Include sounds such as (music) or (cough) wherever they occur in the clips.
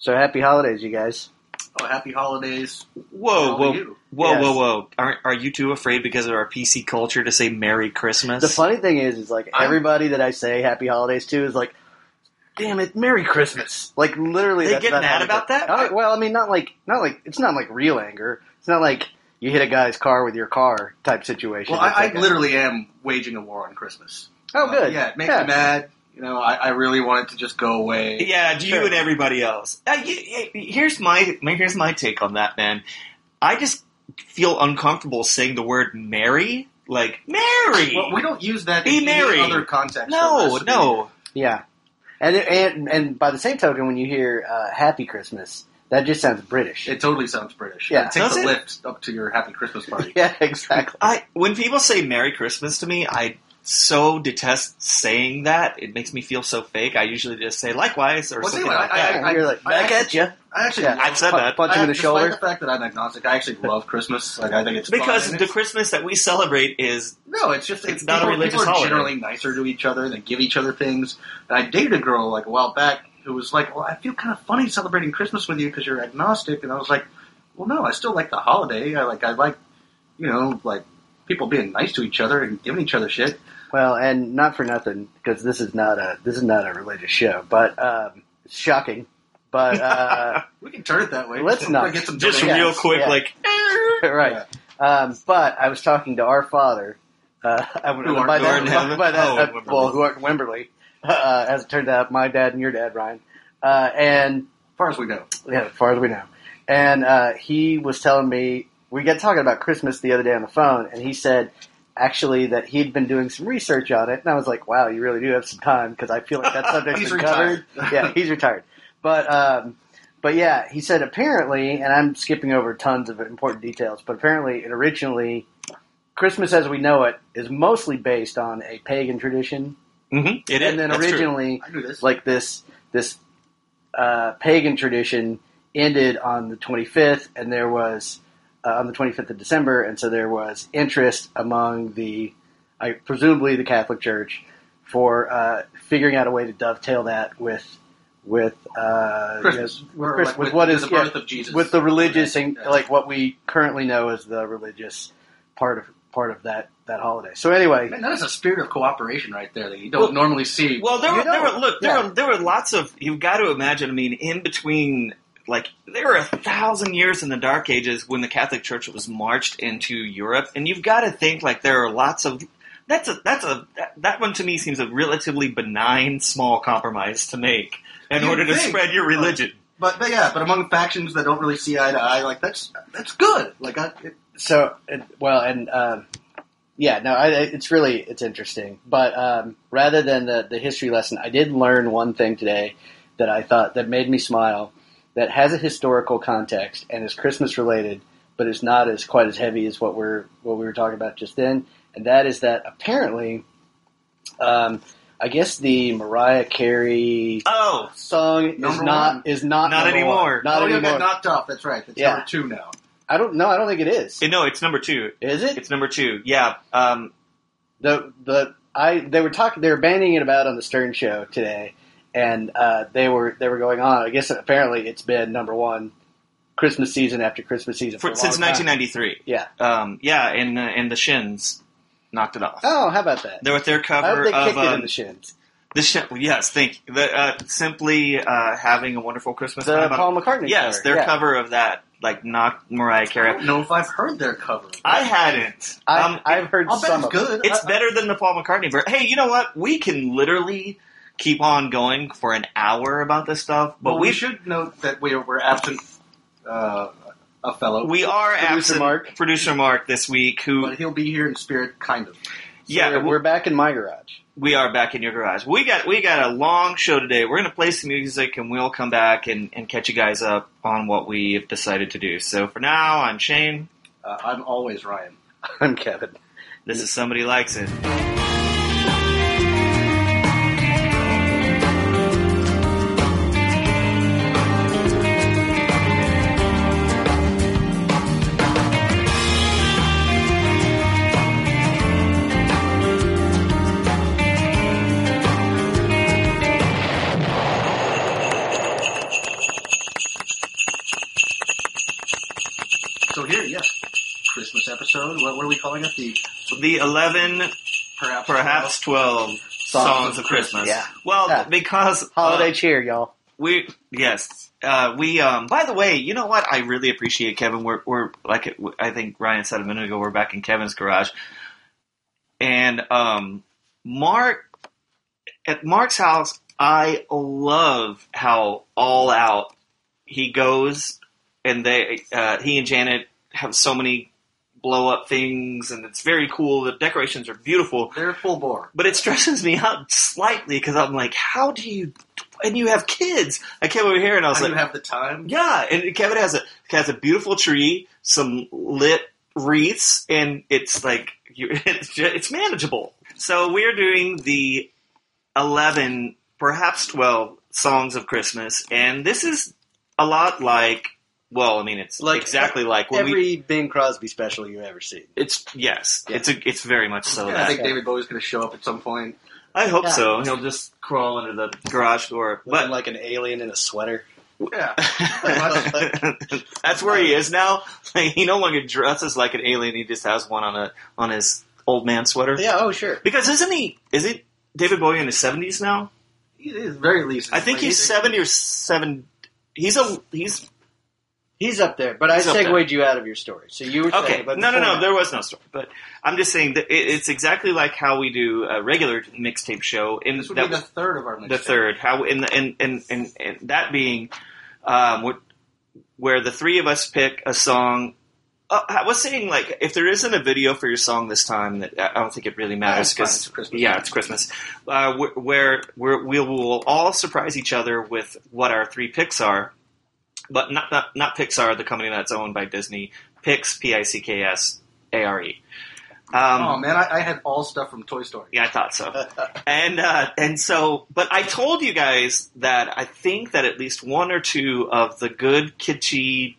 So happy holidays, you guys. Oh, happy holidays. Whoa, How whoa, whoa, Yes. whoa, whoa! Are are you two afraid because of our PC culture to say Merry Christmas? The funny thing is, is like I'm- everybody that I say happy holidays to is like, damn it, Merry Christmas. Like literally, They that's get not mad about that? Oh, well, I mean, not like, not like, it's not like real anger. It's not like you hit a guy's car with your car type situation. Well, I, I like a- literally am waging a war on Christmas. Oh, Uh, good. yeah, it makes Yeah. me mad. You know, I, I really want it to just go away. Yeah, you Sure. and everybody else. Uh, y- y- here's my my- here's my take on that, man. I just feel uncomfortable saying the word "merry." Like Mary. Well, we don't use that Be in merry. any other context. no, no. Yeah, and and and by the same token, when you hear uh, Happy Christmas, that just sounds British. It totally sounds British. Yeah. It takes Does the lift up to your happy Christmas party. (laughs) yeah, exactly. I when people say Merry Christmas to me, I so detest saying that. It makes me feel so fake. I usually just say likewise or Well, something anyway, like I- that. I- You're like I back at you. I actually, Yeah. I've said Pu- that. Punch him in the shoulder. the fact that I'm agnostic, I actually love Christmas. Like I think it's because and the it's- Christmas that we celebrate is No, it's just It's it's, not a people, religious people are holiday. generally nicer to each other. And they give each other things. And I dated a girl like a while back who was like, "Well, I feel kind of funny celebrating Christmas with you because you're agnostic." And I was like, "Well, no, I still like the holiday. I like I like you know like people being nice to each other and giving each other shit." Well, and not for nothing, because this is not a this is not a religious show, but um, shocking. But uh, (laughs) We can turn it that way. Let's Just not. get some just Yeah. real quick, Yeah. like (laughs) right. Um, but I was talking to our father. Uh, (laughs) I would, Who art- by who that, art in heaven? by that, Oh, uh, Wimberley. well, who are Wimberley? Uh, as it turned out, my dad and your dad, Ryan, uh, and As far as we know, yeah, as far as we know. And uh, he was telling me we got talking about Christmas the other day on the phone, and he said actually that he'd been doing some research on it, and I was like, "Wow, you really do have some time," because I feel like that (laughs) subject's been retired. covered. (laughs) Yeah, he's retired, but um, but yeah, he said apparently, and I'm skipping over tons of important details, but apparently it originally Christmas as we know it is mostly based on a pagan tradition, Mhm, it is. and then That's originally this. like this this uh, pagan tradition ended on the 25th, and there was uh, on the 25th of December, and so there was interest among the, I presumably the Catholic Church, for uh, figuring out a way to dovetail that with with uh, Christmas. yes, We're Chris- like with with what the birth yeah, of Jesus. with the religious and Yeah. like what we currently know as the religious part of part of that that holiday. So anyway, Man, that is a spirit of cooperation right there that you don't Well- normally see. Well, there were, there were look there yeah. were there were lots of you've got to imagine. I mean, in between, like there were a thousand years in the Dark Ages when the Catholic Church was marched into Europe, and you've got to think like there are lots of. That's a that's a that, that one to me seems a relatively benign small compromise to make in You'd order to spread your religion. But, but yeah, but among factions that don't really see eye to eye, like that's that's good. Like I, it, So, it, well, and um, yeah, no, I, I- it's really it's interesting. But um, rather than the the history lesson, I did learn one thing today that I thought that made me smile. That has a historical context and is Christmas related, but is not as quite as heavy as what we're what we were talking about just then. And that is that apparently, um, I guess the Mariah Carey Oh, song is Number not one. is not Not anymore. One. Not oh, anymore. got knocked off. That's right. It's Yeah. number two now. I don't know. I don't think it is. no, it's number two. Is it? It's number two. Yeah. Um, the the I they were talking they were banning it about on the Stern show today, and uh, they were they were going on. I guess apparently it's been number one Christmas season after Christmas season for, for, a since long time. 1993. Yeah. Um, yeah, and uh, and the Shins knocked it off. Oh, how about that? They're with their cover they of kicked it in um, the shins. the Shin. Yes, thank you. The, uh, simply uh, having a wonderful Christmas The time. Paul McCartney. yes, cover. their yeah. cover of that like knocked Mariah I Carey. don't know if I've heard their cover. I hadn't. I, um, I've heard I'll bet some it's of it. good. it's I- better than the Paul McCartney version. Hey, you know what? We can literally keep on going for an hour about this stuff, but But we we should note that we are, we're absent uh, a fellow. we are Producer absent Mark. producer Mark this week. Who? but he'll be here in spirit, kind of. yeah, we're, we're back in my garage. we are back in your garage. We got we got a long show today. We're gonna play some music and we'll come back and, and catch you guys up on what we've decided to do. So for now, I'm Shane. Uh, I'm always Ryan. (laughs) I'm Kevin. This is somebody likes it. The The 11, perhaps perhaps 12 songs, of Christmas. Yeah. Well, Yeah. because. Holiday uh, cheer, y'all. We yes, uh, we. Um, by the way, you know what? I really appreciate Kevin. We're we're like it- I think Ryan said a minute ago. We're back in Kevin's garage, and um, Mark at Mark's house. I love how all out he goes, and they uh, he and Janet have so many blow up things, and it's very cool. The decorations are beautiful. They're full bore. But it stresses me out slightly because I'm like, how do you? And you have kids. I came over here and I was do like, you have the time? yeah. And Kevin has a has a beautiful tree, some lit wreaths, and it's like you, (laughs) it's ju- it's manageable. So we're doing the eleven, perhaps twelve songs of Christmas, and this is a lot like. Well, I mean, it's Like exactly like when we. Every Bing Crosby special you've ever seen. It's yes, Yeah. it's a, it's very much so. Yeah, that. I think David Bowie's going to show up at some point. I hope Yeah. so. He'll just crawl under the garage door. Looking But like an alien in a sweater. Yeah, (laughs) (laughs) that's where he is now. Like, (laughs) he no longer dresses like an alien. He just has one on a on his old man sweater. Yeah, oh sure. Because isn't he? Is it David Bowie in his seventies now? he is very least. I think he's seventy or seven. He's a he's He's up there, but I He's up segued there. you out of your story. So you were okay. saying, but No, no, before no. that- There was no story, but I'm just saying that it, it's exactly like how we do a regular mixtape show. In This would that be the third of our the third. How in the and and, and, and that being um, what- where the three of us pick a song. Uh, I was saying like if there isn't a video for your song this time, that I don't think it really matters because It's yeah, it's Christmas. Uh, where where we will all surprise each other with what our three picks are, but not not, not Pixar, the company that's owned by Disney. Pix, P I C K S A R E. Um, oh man, I, I had all stuff from Toy Story. yeah, I thought so. (laughs) And uh, and so, but I told you guys that I think that at least one or two of the good kitschy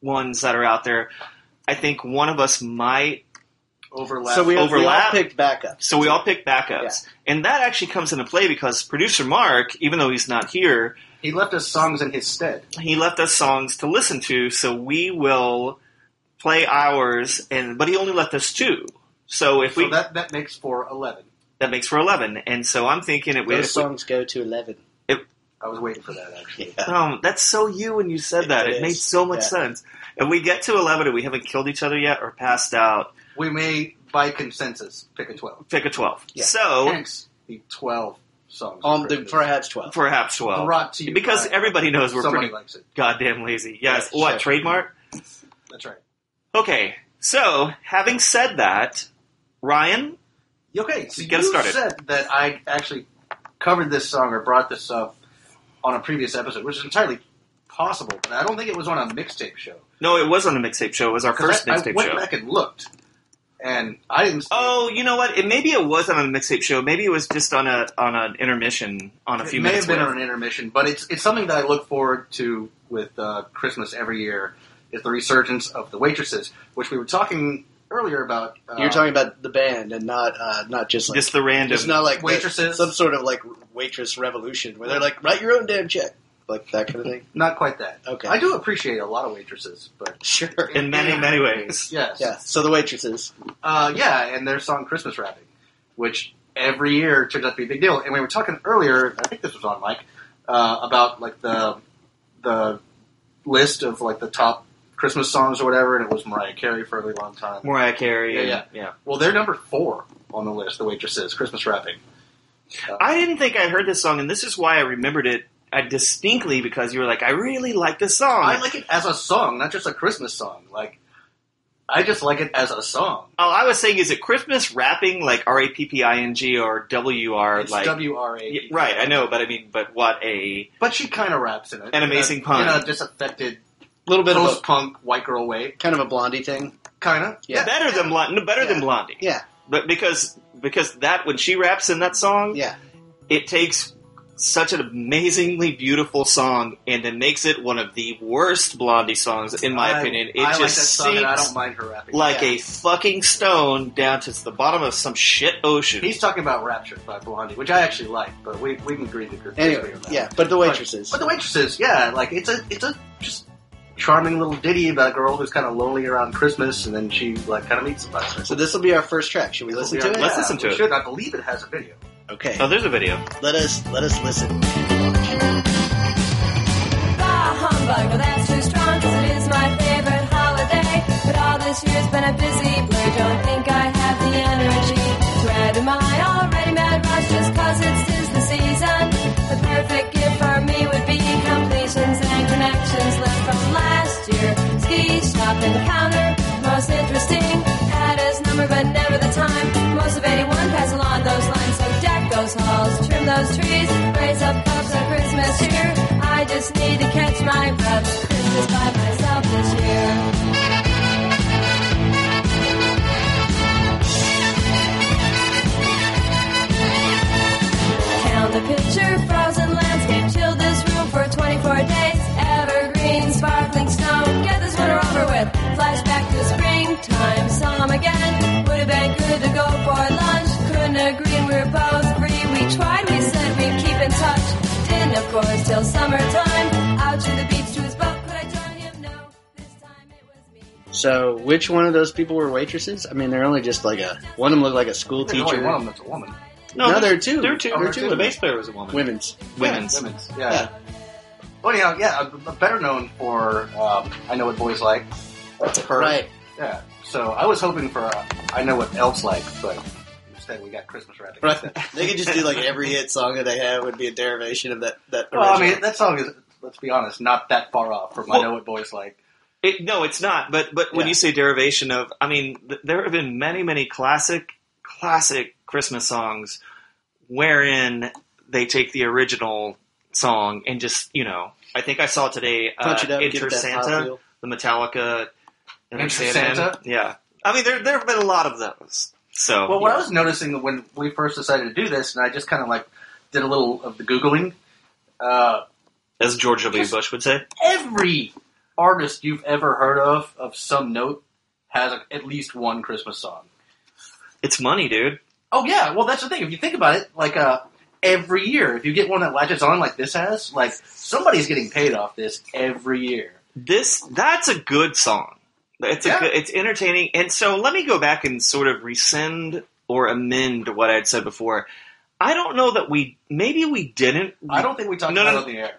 ones that are out there, I think one of us might. Overlap. so we, we all overlap. picked backups. So we all pick backups, and that actually comes into play because producer Mark, even though he's not here, he left us songs in his stead. he left us songs to listen to. So we will play ours, and but he only left us two. So if So we that that makes for eleven. that makes for eleven, and so I'm thinking it. Those if we- songs go to eleven. I was waiting for that actually. Yeah. Um, that's so you when you said that. It It, is. made so much Yeah. sense. And we get to 11 and we haven't killed each other yet or passed out. We may, by consensus, pick a twelve. Pick a 12. Yeah. So, Hence the twelve songs. On the perhaps twelve. perhaps 12. Brought to you Because by- everybody knows we're somebody pretty likes it. goddamn lazy. Yes. Yeah, what, sure. trademark? That's right. Okay. So, having said that, Ryan, Okay, so Get us you started. said that I actually covered this song or brought this up on a previous episode, which is entirely possible, but I don't think it was on a mixtape show. no, it was on a mixtape show. It was our first I, I mixtape went show. back and looked, and I didn't. See Oh, you know what? It, maybe it wasn't on a mixtape show. Maybe it was just on a on an intermission on a it few may minutes. have been worth. on an intermission, but it's it's something that I look forward to with uh, Christmas every year. Is the resurgence of the waitresses, which we were talking earlier about. Uh, You're talking about the band and not uh, not just like just the random. it's not like the- Waitresses. some sort of like waitress revolution where they're like write your own damn check, like that kind of thing. (laughs) not quite that. Okay. I do appreciate a lot of waitresses, but (laughs) Sure. in many, many ways. (laughs) yes, Yeah. So the waitresses. Uh, yeah, and their song Christmas Wrapping, which every year turns out to be a big deal. And we were talking earlier, I think this was on mic, uh, about like the the list of like the top Christmas songs or whatever, and it was Mariah Carey for a really long time. Mariah Carey. Yeah, yeah. yeah. Well, they're number four on the list. The waitresses Christmas Wrapping. I didn't think I heard this song, and this is why I remembered it uh, distinctly because you were like, I really like this song. I like it as a song, not just a Christmas song. Like I just like it as a song. oh, I was saying, is it Christmas rapping like R A P P I N G or W R like? W R Yeah, A. right, I know, but I mean, but what a But she kind of raps in it. An amazing in a, pun. in a disaffected A little bit of post punk white girl way. kind of a blondie thing. Kind of. Yeah. better than Blondie. No, better than Blondie. Yeah. But because because that when she raps in that song, Yeah. it takes such an amazingly beautiful song and then makes it one of the worst Blondie songs, in my I- opinion. It I just song and I sinks don't mind her rapping. like Yeah. a fucking stone down to the bottom of some shit ocean. He's talking about Rapture by Blondie, which I actually like, but we, we can agree to disagree Anyway, on that. yeah. But the waitresses. But the waitresses, yeah, like it's a it's a just charming little ditty about a girl who's kind of lonely around Christmas, and then she like kind of meets somebody. So this will be our first track. Should we listen to it? Let's listen to we it. Should I believe it has a video? Okay. Oh, there's a video. Let us let us listen. Bah humbug, well that's too strong cause it is my favorite holiday. But all this year's been a busy blur, don't think I have the energy to add to my already mad rush just cause it's tis the season. The perfect gift for me would be completions and connections left from last year. Ski shop and counter, most interesting. Had his number but never the time. Most of 81 those halls, trim those trees, raise up cups of Christmas cheer. I just need to catch my breath. Christmas by myself this year. The picture, frozen landscape, chill this room for 24 days. Evergreen, sparkling snow, get this winter over with. Flashback to springtime, him again. Would have been good to go for lunch. Couldn't agree, we were both Didn't, course, till summertime. Out to the beach to his boat. Could I join him? No, this time it was me. So, which one of those people were waitresses? I mean, they're only just like a one of them looked like a school There's only one of them that's a woman. No, there's- there are two. There are two. Oh, there are there two. The bass player was a woman. Women's. Women's. Yeah, women's. Yeah. Yeah. Well, anyhow, yeah, I'm I'm better known for um, I know what boys like. Her. Right. Yeah. So I was hoping for uh, I know what elves like, but instead we got Christmas wrapping. Right. instead. They could just do like every hit song that they have would be a derivation of that. that Well, I mean, that song is, let's be honest, not that far off from I know what boys like. It, no, it's not. But but when Yeah. you say derivation of, I mean, th- there have been many many classic classic Christmas songs wherein they take the original song and just you know. I think I saw today uh, punch it up, give Enter it that Santa, the Metallica Enter Enter Santa. Santa? Yeah, I mean there there have been a lot of those. So Well, what yeah. I was noticing when we first decided to do this, and I just kind of like did a little of the googling. Uh, as George W. Bush would say, every artist you've ever heard of of some note has a, at least one Christmas song. it's money, dude. Oh yeah, well that's the thing. If you think about it, like uh, every year, if you get one that latches on like this has, like somebody's getting paid off this every year. This that's a good song. It's a Yeah. good, it's entertaining. And so let me go back and sort of rescind or amend what I had said before. I don't know that we maybe we didn't. I don't think we talked No, about no, it on the air.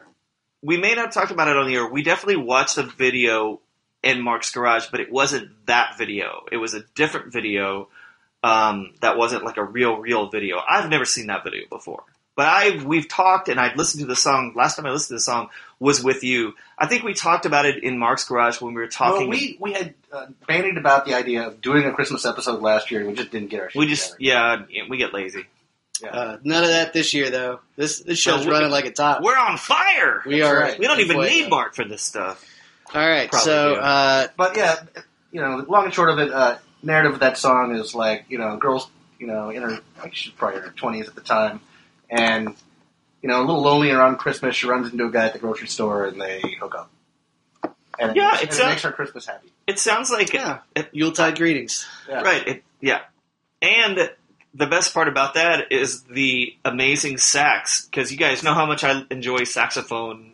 We may not have talked about it on the air. We definitely watched the video in Mark's garage, but it wasn't that video. It was a different video um, that wasn't like a real, real video. I've never seen that video before. But I we've talked and I'd listened to the song. Last time I listened to the song was with you. I think we talked about it in Mark's garage when we were talking. Well, we we had uh, bandied about the idea of doing a Christmas episode last year, and we just didn't get our. Shit we just together. yeah, we get lazy. Uh, none of that this year, though. This this show's No, running like a top. We're on fire. We are. right. We don't even Boy, need Mark for this stuff. All right, Probably, so uh, But yeah, you know, long and short of it, uh, narrative of that song is like, you know, girls, you know, in her, like she's probably in her twenties at the time, and you know, a little lonely around Christmas. She runs into a guy at the grocery store, and they hook up. And it Yeah, makes, it's and it makes her Christmas happy. It sounds like yeah, it- Yuletide greetings. Yeah. Right. It, yeah. And the best part about that is the amazing sax, because you guys know how much I enjoy saxophone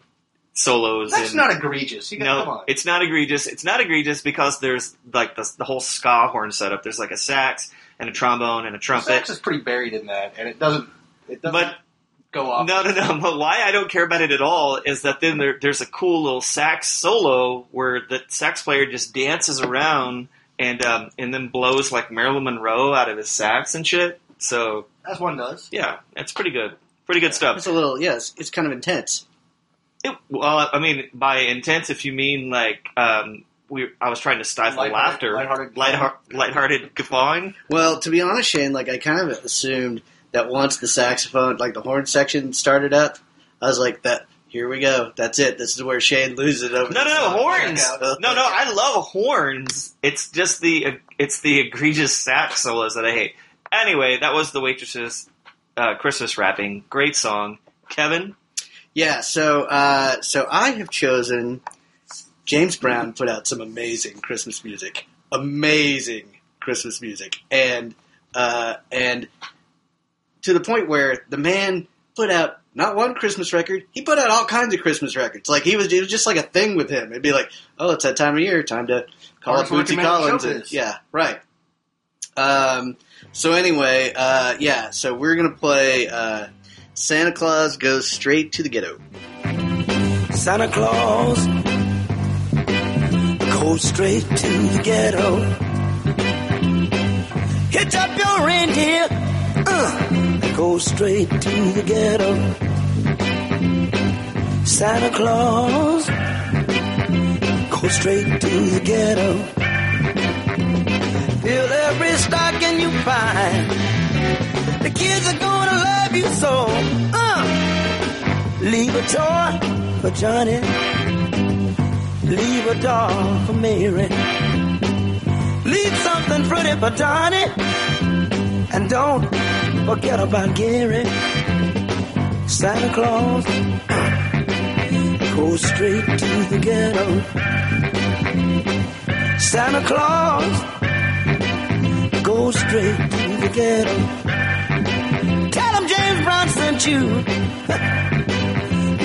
solos. That's and, not egregious. You got, come no, on. it's not egregious. It's not egregious because there's like the, the whole ska horn setup. There's like a sax and a trombone and a The trumpet. sax is pretty buried in that, and it doesn't. It doesn't But go off. no, no, no. (laughs) But why I don't care about it at all is that then there, there's a cool little sax solo where the sax player just dances around and um, and then blows like Marilyn Monroe out of his sax and shit. So as one does. yeah, it's pretty good. Pretty good stuff. It's a little yes, it's kind of intense. It, well, I mean, by intense, if you mean like um, we, I was trying to stifle Lighthearted- laughter, lighthearted- lightheart, lighthearted guffawing. Well, to be honest, Shane, like I kind of assumed that once the saxophone, like the horn section started up, I was like, "That here we go. That's it. This is where Shane loses it over." No, no, the no, song." horns. (laughs) No, no, I love horns. It's just the it's the egregious sax solos that I hate. Anyway, that was the waitress's uh, Christmas wrapping. Great song, Kevin. Yeah, so uh, so I have chosen James Brown put out some amazing Christmas music, amazing Christmas music, and uh, and to the point where the man put out not one Christmas record. He put out all kinds of Christmas records. Like he was, it was just like a thing with him. It'd be like, oh, it's that time of year, time to call up Cards Bootsy Collins. and- yeah, right. Um, so anyway, uh, yeah, so we're gonna play uh, Santa Claus goes straight to the ghetto. Santa Claus goes straight to the ghetto. Hitch up your reindeer, uh, go straight to the ghetto. Santa Claus go straight to the ghetto. Fill every stocking you find. The kids are gonna love you so. Uh, leave a toy for Johnny. Leave a doll for Mary. Leave something pretty for Donnie. And don't forget about Gary. Santa Claus goes straight to the ghetto. Santa Claus goes straight to the ghetto. Tell him James Brown sent you.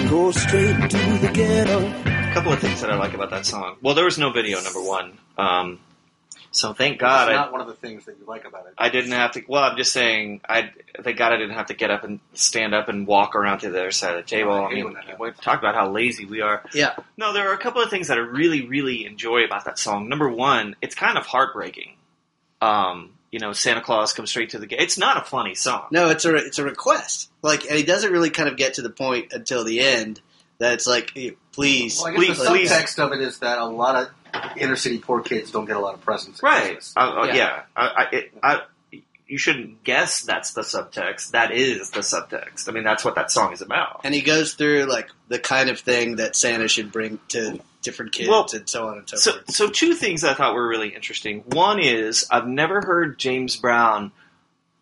(laughs) Go straight to the ghetto. A couple of things that I like about that song. Well, there was no video, number one. Um, so thank God It's I, not one of the things that you like about it. I didn't have to. Well, I'm just saying. I thank God I didn't have to get up and stand up and walk around to the other side of the table. I I mean, when we talked about how lazy we are. Yeah, No, there are a couple of things that I really, really enjoy about that song. Number one, it's kind of heartbreaking. Um, you know, Santa Claus comes straight to the gate. It's not a funny song. no, it's a it's a request. Like, and he doesn't really kind of get to the point until the end that it's like, hey, please, Well, I Please, guess the please. subtext of it is that a lot of inner city poor kids don't get a lot of presents. at Right. Christmas. Uh, uh, Yeah. yeah. I, I, it, I, you shouldn't guess that's the subtext. That is the subtext. I mean, that's what that song is about. and he goes through like the kind of thing that Santa should bring to different kids Well, and so on and so, So, forth. so two things I thought were really interesting. One is I've never heard James Brown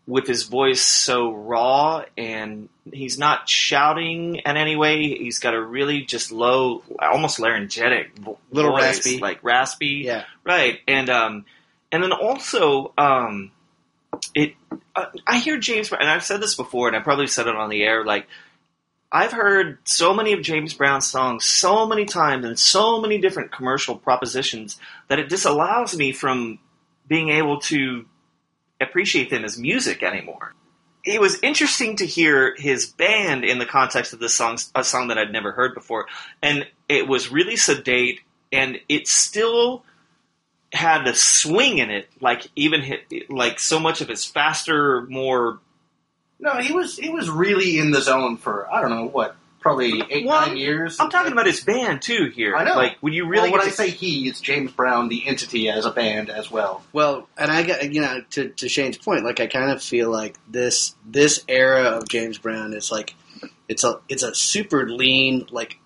with his voice so raw, and he's not shouting in any way. He's got a really just low, almost laryngitic, Little voice, raspy. like raspy. Yeah, Right, and um, and then also, um, it. Uh, I hear James, Brown, and I've said this before, and I probably said it on the air. Like, I've heard so many of James Brown's songs so many times in so many different commercial propositions that it disallows me from being able to appreciate them as music anymore. It was interesting to hear his band in the context of this song, a song that I'd never heard before, and it was really sedate, and it still had a swing in it, like even like so much of his faster, more No, he was he was really in the zone for I don't know what, probably eight Well, nine years. I'm talking about his band too here. I know. Like, when you really well, when I say he, it's James Brown, the entity as a band as well. Well, and I got you know to to Shane's point, like I kind of feel like this this era of James Brown is like it's a it's a super lean like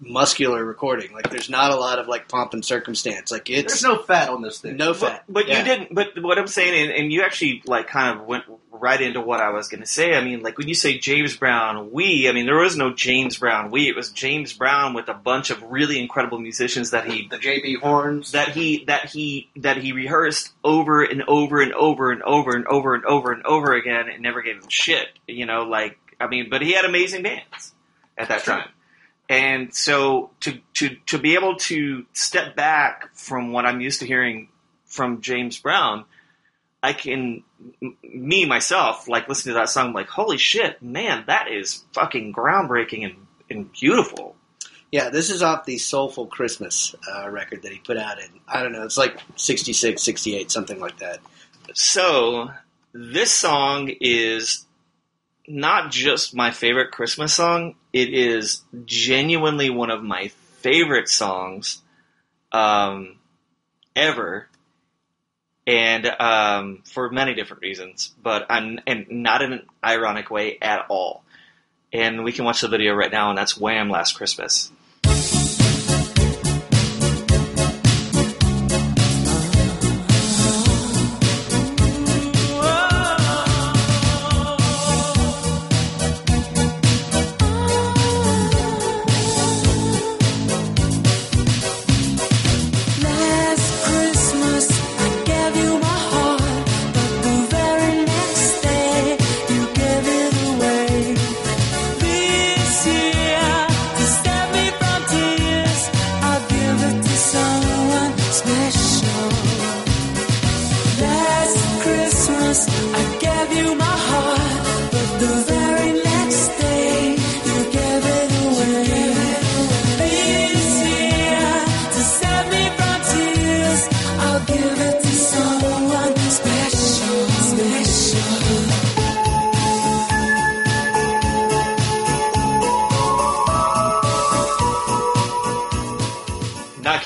muscular recording. Like there's not a lot of like pomp and circumstance. Like There's it's no fat on this thing. no But, fat. but Yeah. you didn't. But what I'm saying, and, and you actually like kind of went right into what I was going to say. I mean, like when you say James Brown, we. I mean, there was no James Brown, we. It was James Brown with a bunch of really incredible musicians that he the JB horns. that he that he that he rehearsed over and over and over and over and over and over and over again and never gave him shit. You know, like I mean, but he had amazing bands at that time. And so to to to be able to step back from what I'm used to hearing from James Brown, I can me myself like listen to that song like holy shit, man, that is fucking groundbreaking and, and beautiful. Yeah, this is off the Soulful Christmas uh, record that he put out in I don't know, it's like 66, 68, something like that. So this song is not just my favorite Christmas song. It is genuinely one of my favorite songs um, ever, and um, for many different reasons. But I'm and not in an ironic way at all. And we can watch the video right now, and that's Wham! Last Christmas.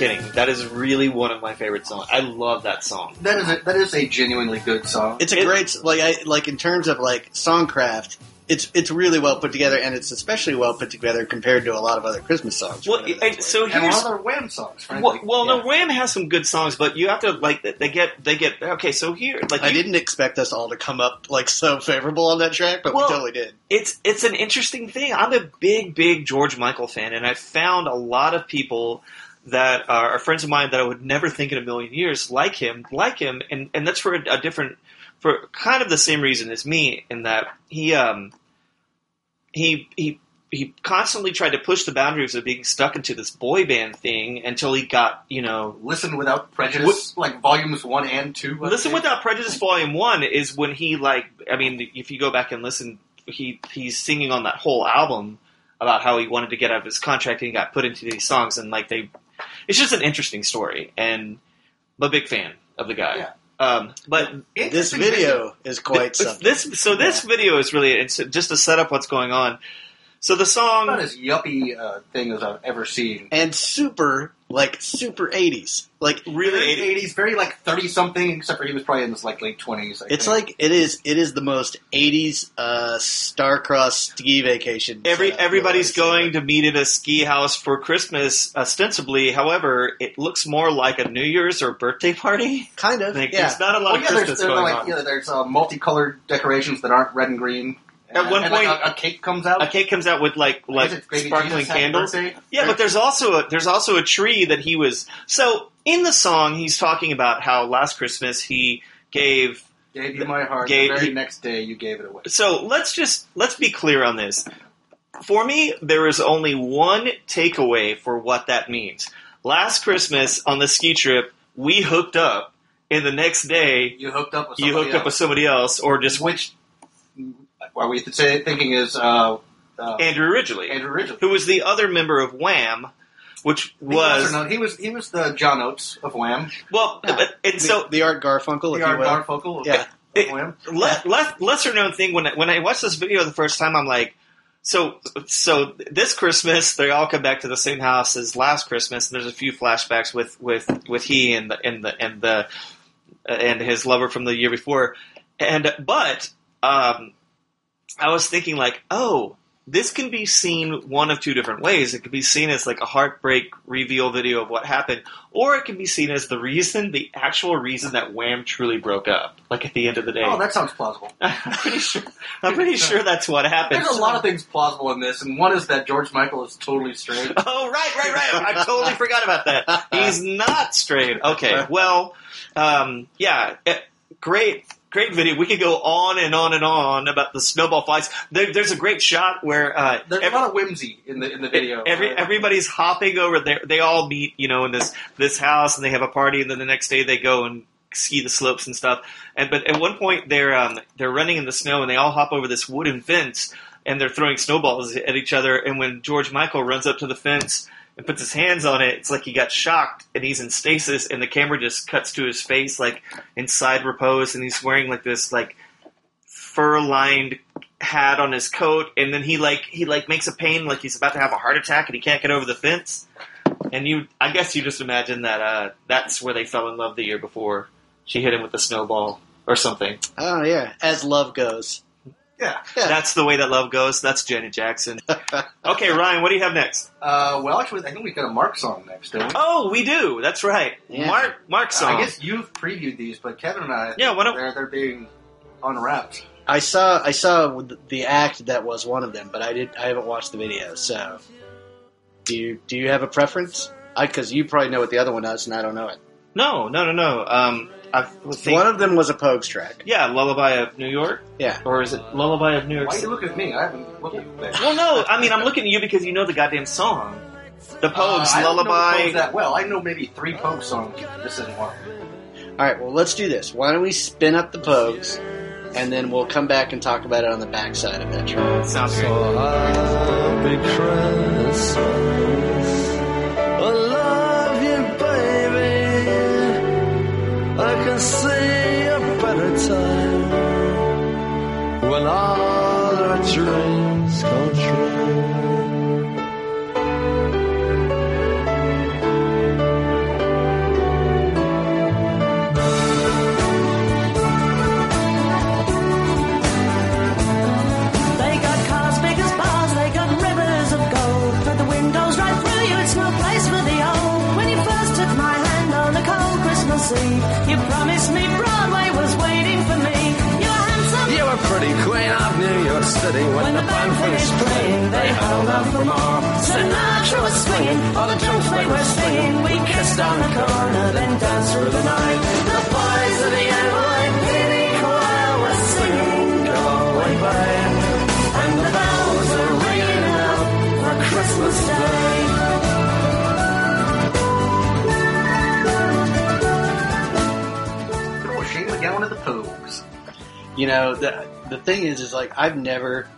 Kidding. That is really one of my favorite songs. I love that song. That is a, that is a genuinely good song. It's a It- great like I like in terms of like songcraft. It's it's really well put together, and it's especially well put together compared to a lot of other Christmas songs. Well, and so and a here's lot of their Wham songs, frankly. well, well no, Wham has some good songs, but you have to like they get they get okay. So here, like I you- didn't expect us all to come up like so favorable on that track, but Well, we totally did. it's it's an interesting thing. I'm a big, big George Michael fan, and I found a lot of people that are, friends of mine that I would never think in a million years like him, like him, and and that's for a, a different, for kind of the same reason as me, in that he um he he. He constantly tried to push the boundaries of being stuck into this boy band thing until he got, you know, Listen Without Prejudice, like volumes one and two. I Listen think. Without Prejudice Volume One is when he like I mean if you go back and listen he he's singing on that whole album about how he wanted to get out of his contract and he got put into these songs and like they it's just an interesting story and I'm a big fan of the guy. Yeah. Um, but This video is quite this, something. this so this video is really it's just to set up what's going on. So the song About as yuppie uh, thing as I've ever seen. and super like super 80s. Like really 80s, very like 30 something, except for he was probably in his like late 20s. It's think. like it is it is the most 80s uh star-crossed ski vacation. Every setup everybody's you'll going to meet at a ski house for Christmas, ostensibly. However, it looks more like a New Year's or birthday party. kind of. Like, yeah. There's not a lot Well, of yeah, there's, Christmas there's going like on. yeah, there's uh, multicolored decorations that aren't red and green. At And- one and, like, point- a, a cake comes out. A cake comes out with like like sparkling Jesus, candles. Birthday? Yeah, but there's also a, there's also a tree that he was. So in the song, he's talking about how last Christmas he gave. gave you my heart. Gave- the very he- next day, you gave it away. So let's just let's be clear on this. For me, there is only one takeaway for what that means. Last Christmas on the ski trip, we hooked up, and the next day You hooked up with you somebody hooked up with somebody else, or just which are we say, thinking is uh, uh, Andrew Ridgeley, Andrew Ridgeley. who was the other member of Wham, which The was lesser known- he was he was the John Oates of Wham. well, Yeah. and the, so the Art Garfunkel, if The you will. Art Garfunkel of, Yeah. of It- Wham. le- le- lesser known thing when I, when I watched this video the first time, I'm like, so so this Christmas they all come back to the same house as last Christmas, and there's a few flashbacks with with with he and the and the and the and his lover from the year before, and but um, I was thinking like, oh. This can be seen one of two different ways. It could be seen as like a heartbreak reveal video of what happened, or it can be seen as the reason, the actual reason that Wham truly broke up. Like at the end of the day, Oh, that sounds plausible. (laughs) I'm pretty sure. I'm pretty sure that's what happened. There's a lot of things plausible in this, and one is that George Michael is totally straight. (laughs) Oh right, right, right. I totally forgot about that. He's not straight. Okay, well, um, yeah, eh, great. Great video. We could go on and on and on about the snowball fights. There, there's a great shot where uh, There's every- a lot of whimsy in the in the video. Every, Uh, everybody's hopping over there. They all meet, you know, in this this house, and they have a party, and then the next day they go and ski the slopes and stuff. And but at one point they're um, they're running in the snow, and they all hop over this wooden fence, and they're throwing snowballs at each other. And when George Michael runs up to the fence and puts his hands on it, it's like he got shocked, and he's in stasis, and the camera just cuts to his face, like in side repose, and he's wearing like this like fur lined hat on his coat and then he like he like makes a pain like he's about to have a heart attack and he can't get over the fence and you i guess you just imagine that uh that's where they fell in love the year before she hit him with a snowball or something Oh yeah, as love goes. Yeah. Yeah. that's the way that love goes that's janet jackson (laughs) okay ryan what do you have next Uh, well, actually, I think we've got a Mark song next, don't we? oh we do that's right Yeah. mark mark song I guess you've previewed these, but Kevin and I, Yeah, why don't- they're they're being unwrapped. I saw I saw the act that was one of them, but I did I haven't watched the video. So, do you do you have a preference? Because you probably know what the other one does, and I don't know it. no no no no um i think One of them was a Pogues track. yeah lullaby of new york Yeah. or is it lullaby of new york Why are you looking at me? I haven't looked at that. Well, no, I mean I'm looking at you because you know the goddamn song, the Pogues Uh, I don't know the lullaby. Pogues that well. I know maybe three Pogue songs. This isn't one. All right. Well, let's do this. Why don't we spin up the Pogues, and then we'll come back and talk about it on the backside of that track. Sounds great. Happy time. When all our dreams the band finished playing, they held out for more. Sinatra was swinging, all the drums they were singing. We kissed on the corner, then danced through the night. The boys of the NYPD choir were singing "Go Away Babe," and the bells were ringing out for Christmas Day. The Pogues. You know, the the thing is, is like I've never,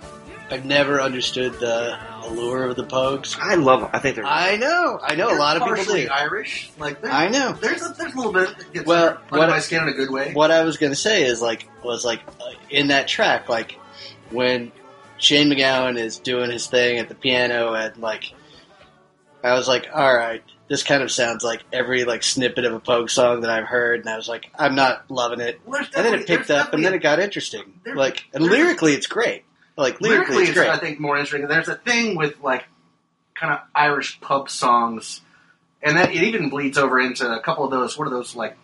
I've never understood the allure of the Pogues. I love them. I think they're. I know, I know, a lot of people partially do. Irish, like that. I know. There's a, there's a little bit that gets Well, under what- my skin in a good way. What I was gonna say is like was like uh, in that track, like when Shane MacGowan is doing his thing at the piano, and like I was like, all right, this kind of sounds like every like snippet of a Pogue song that I've heard, and I was like, I'm not loving it. Well, there's And then it definitely- picked there's up, and then it got interesting. There- Like, and lyrically, it's great. Like lyrically, Lyrically, it's great. I think more interesting. There's a thing with like kind of Irish pub songs, and that it even bleeds over into a couple of those. What are those like?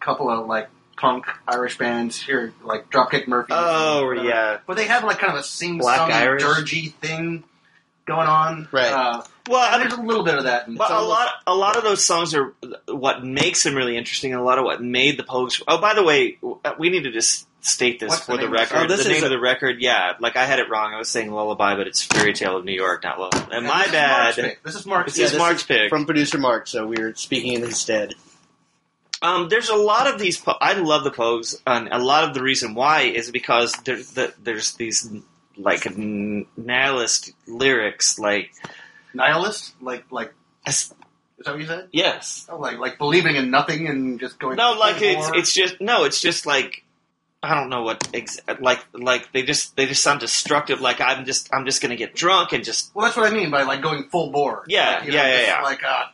Couple of like punk Irish bands here, like Dropkick Murphys. Oh, and, uh, yeah. but they have like kind of a sing Black song dirgy thing going on. Right. Uh, well, and I there's a little bit of that. in But some a lot, a lot of those songs are what makes them really interesting, and a lot of what made the Pogues. Oh, by the way, we need to just state this What's for the, the record. Oh, this the is name a- of the record, yeah, like I had it wrong. I was saying Lullaby, but it's Fairy Tale of New York, not Lullaby. And And my this is Mark's bad. pick. This is Mark's. This is pick. Mark's pick. from producer Mark, so we're speaking in his stead. Um, there's a lot of these. Po- I love the Pogues, and a lot of the reason why is because there's the, there's these like nihilist lyrics, like nihilist, like like es- is that what you said? yes, Oh, like like believing in nothing and just going. No, like it's bore? it's just no, it's just like I don't know what ex- like like they just they just sound destructive. Like I'm just I'm just gonna get drunk and just Well, that's what I mean by like going full bore. Yeah, Like, you yeah, know, yeah, just yeah. Like, uh,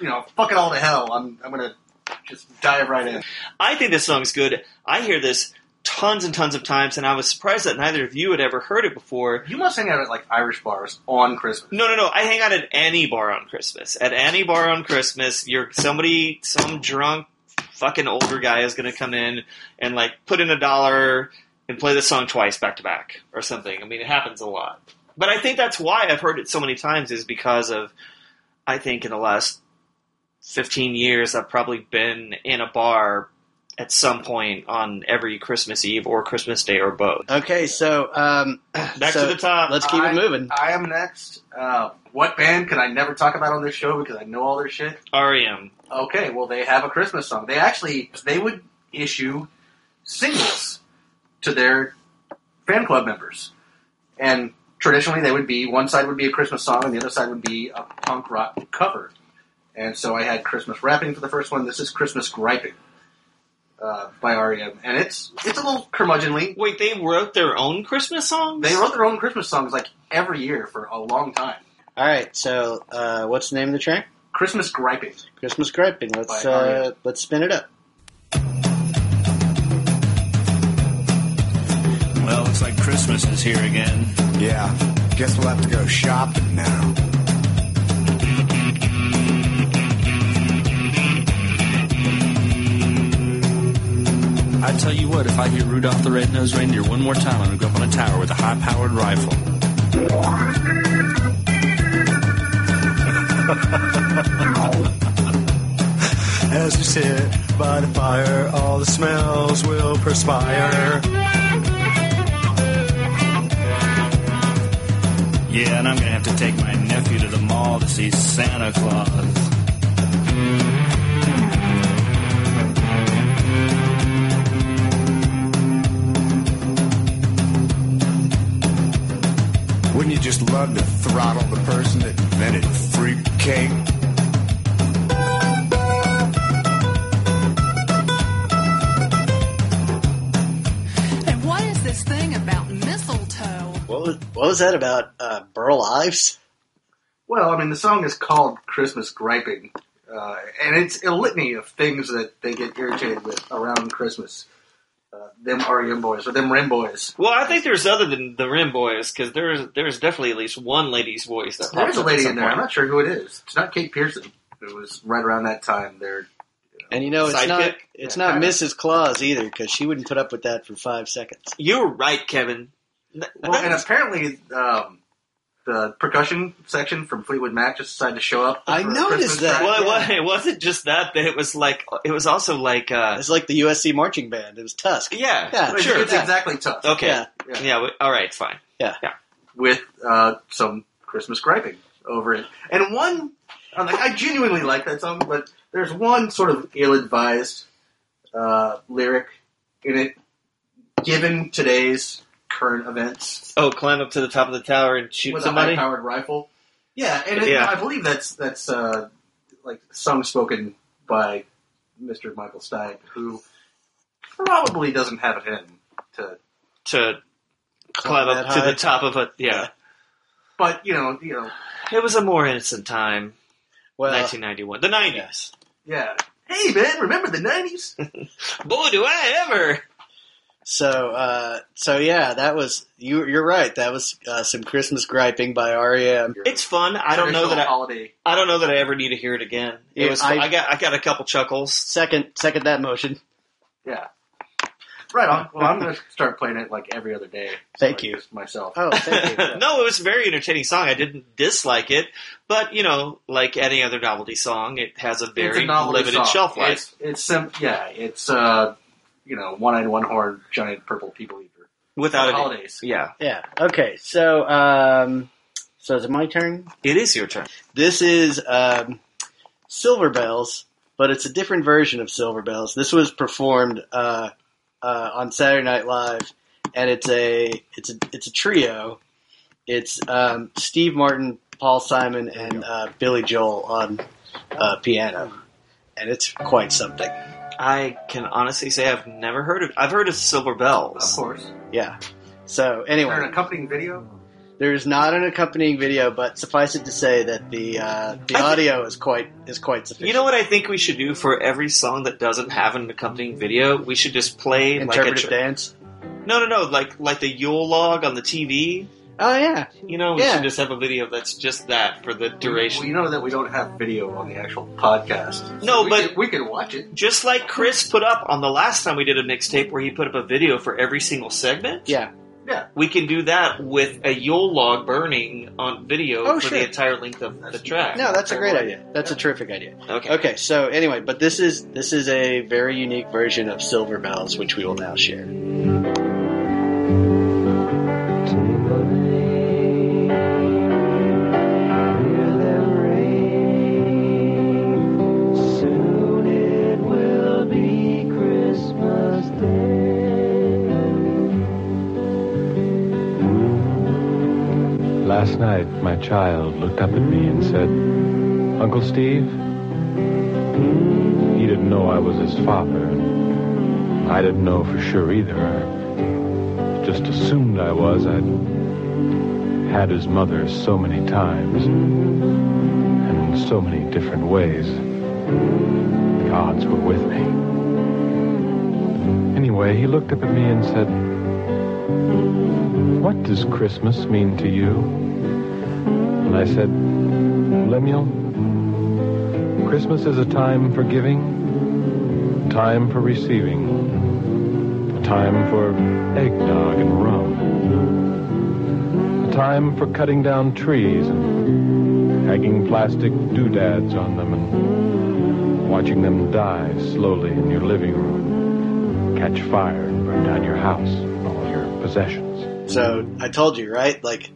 you know, fuck it all to hell. I'm, I'm gonna just dive right in. I think this song's good. I hear this tons and tons of times, and I was surprised that neither of you had ever heard it before. You must hang out at like Irish bars on Christmas. No, no, no. I hang out at any bar on Christmas. At any bar on Christmas, you're somebody, some drunk fucking older guy is going to come in and like put in a dollar and play the song twice back to back or something. I mean, it happens a lot. But I think that's why I've heard it so many times is because of, I think in the last 15 years, I've probably been in a bar at some point on every Christmas Eve or Christmas Day or both. Okay, so um, (clears throat) Back so to the top. Let's keep I- it moving. I am next. Uh, what band can I never talk about on this show because I know all their shit? REM. Okay, well they have a Christmas song. They actually they would issue singles to their fan club members, and traditionally they would be one side would be a Christmas song and the other side would be a punk rock cover. And so I had Christmas rapping for the first one. This is Christmas griping uh, by REM, and it's it's a little curmudgeonly. Wait, they wrote their own Christmas songs? They wrote their own Christmas songs like every year for a long time. All right, so uh, what's the name of the track? Christmas griping. Christmas griping. Let's By uh, REM. let's spin it up. Well, looks like Christmas is here again. Yeah, guess we'll have to go shopping now. I tell you what, if I hear Rudolph the Red-Nosed Reindeer one more time, I'm gonna go up on a tower with a high-powered rifle. (laughs) As we sit by the fire, all the smells will perspire. Yeah, and I'm gonna have to take my nephew to the mall to see Santa Claus. Just love to throttle the person that invented freak cake. And what is this thing about mistletoe? What was what was that about? Uh, Burl Ives? Well, I mean, the song is called Christmas Griping, uh, and it's a litany of things that they get irritated with around Christmas. Them REM boys, or them Rim boys. Well, I think there's other than the Rim Boys because there's there's definitely at least one lady's voice that There's a lady in there. I'm not sure who it is. It's not Kate Pierson. It was right around that time. There, And you know, it's Sidekick? not it's Yeah, not kinda. Mrs. Claus either because she wouldn't put up with that for five seconds. You're right, Kevin. Well, and apparently, um, the percussion section from Fleetwood Mac just decided to show up. I noticed Christmas that. well, it, yeah. wa- it wasn't just that. That it was like it was also like uh, It's like the USC marching band. It was Tusk. yeah, Yeah, It's, sure. it's exactly tough. Okay, Yeah. yeah, Yeah. w- all right, fine. with uh, some Christmas griping over it. And one, I'm like, I genuinely like that song, but there's one sort of ill-advised uh, lyric in it, given today's current events Oh, climb up to the top of the tower and shoot with somebody. a high-powered rifle. Yeah, and it, Yeah. I believe that's that's uh, like song spoken by Mr. Michael Stipe, who probably doesn't have it in to. to climb that up to high. the top of a yeah. But you know, you know, It was a more innocent time, Well, 1991, the 90s. yes. yeah. Hey man, remember the '90s? (laughs) Boy, do I ever! So, uh, so yeah, that was you. You're right. That was uh, some Christmas griping by REM. It's fun. I don't know that I, holiday. I don't know that I ever need to hear it again. It Yeah, was. I- I, got I got a couple chuckles. Second, second that motion. Yeah. Right on. Well, I'm going to start playing it like every other day. Thank like, you. myself. Oh, thank you. (laughs) no, it was a very entertaining song. I didn't dislike it, but you know, like any other novelty song, it has a very a limited song. shelf life. It's, it's sim- yeah, it's uh, you know, one-eyed, one-horned, giant purple people eater. Without For it, holidays. yeah, Yeah. Okay. So, um, so is it my turn? it is your turn. This is um, Silver Bells, but it's a different version of Silver Bells. This was performed uh, uh, on Saturday Night Live, and it's a it's a it's a trio. It's um, Steve Martin, Paul Simon, and uh, Billy Joel on uh, piano, and it's quite something. I can honestly say I've never heard of. I've heard of Silver Bells. Of course. Yeah. So Is there an anyway, accompanying video? there's not an accompanying video, but suffice it to say that the uh, the audio is quite is quite sufficient. You know what I think we should do for every song that doesn't have an accompanying video? We should just play like a Interpretive dance. no, no, no, like like the Yule log on the TV. Oh yeah. You know, we Yeah. should just have a video that's just that for the Well, duration. you know that we don't have video on the actual podcast. No, we but- could, we can watch it. Just like Chris put up on the last time we did a mixtape where he put up a video for every single segment. Yeah. Yeah. We can do that with a Yule log burning on video Oh, for sure. the entire length of the track. No, that's a great idea. That's a terrific idea. Okay. Okay, so anyway, but this is this is a very unique version of Silver Bells, which we will now share. Last night, my child looked up at me and said, Uncle Steve, he didn't know I was his father. and I didn't know for sure either. I just assumed I was. I'd had his mother so many times and in so many different ways. The odds were with me. Anyway, he looked up at me and said, What does Christmas mean to you? And I said, Lemuel, Christmas is a time for giving, time for receiving, a time for eggnog and rum, a time for cutting down trees and hanging plastic doodads on them and watching them die slowly in your living room, catch fire and burn down your house and all your possessions. So I told you, right? Like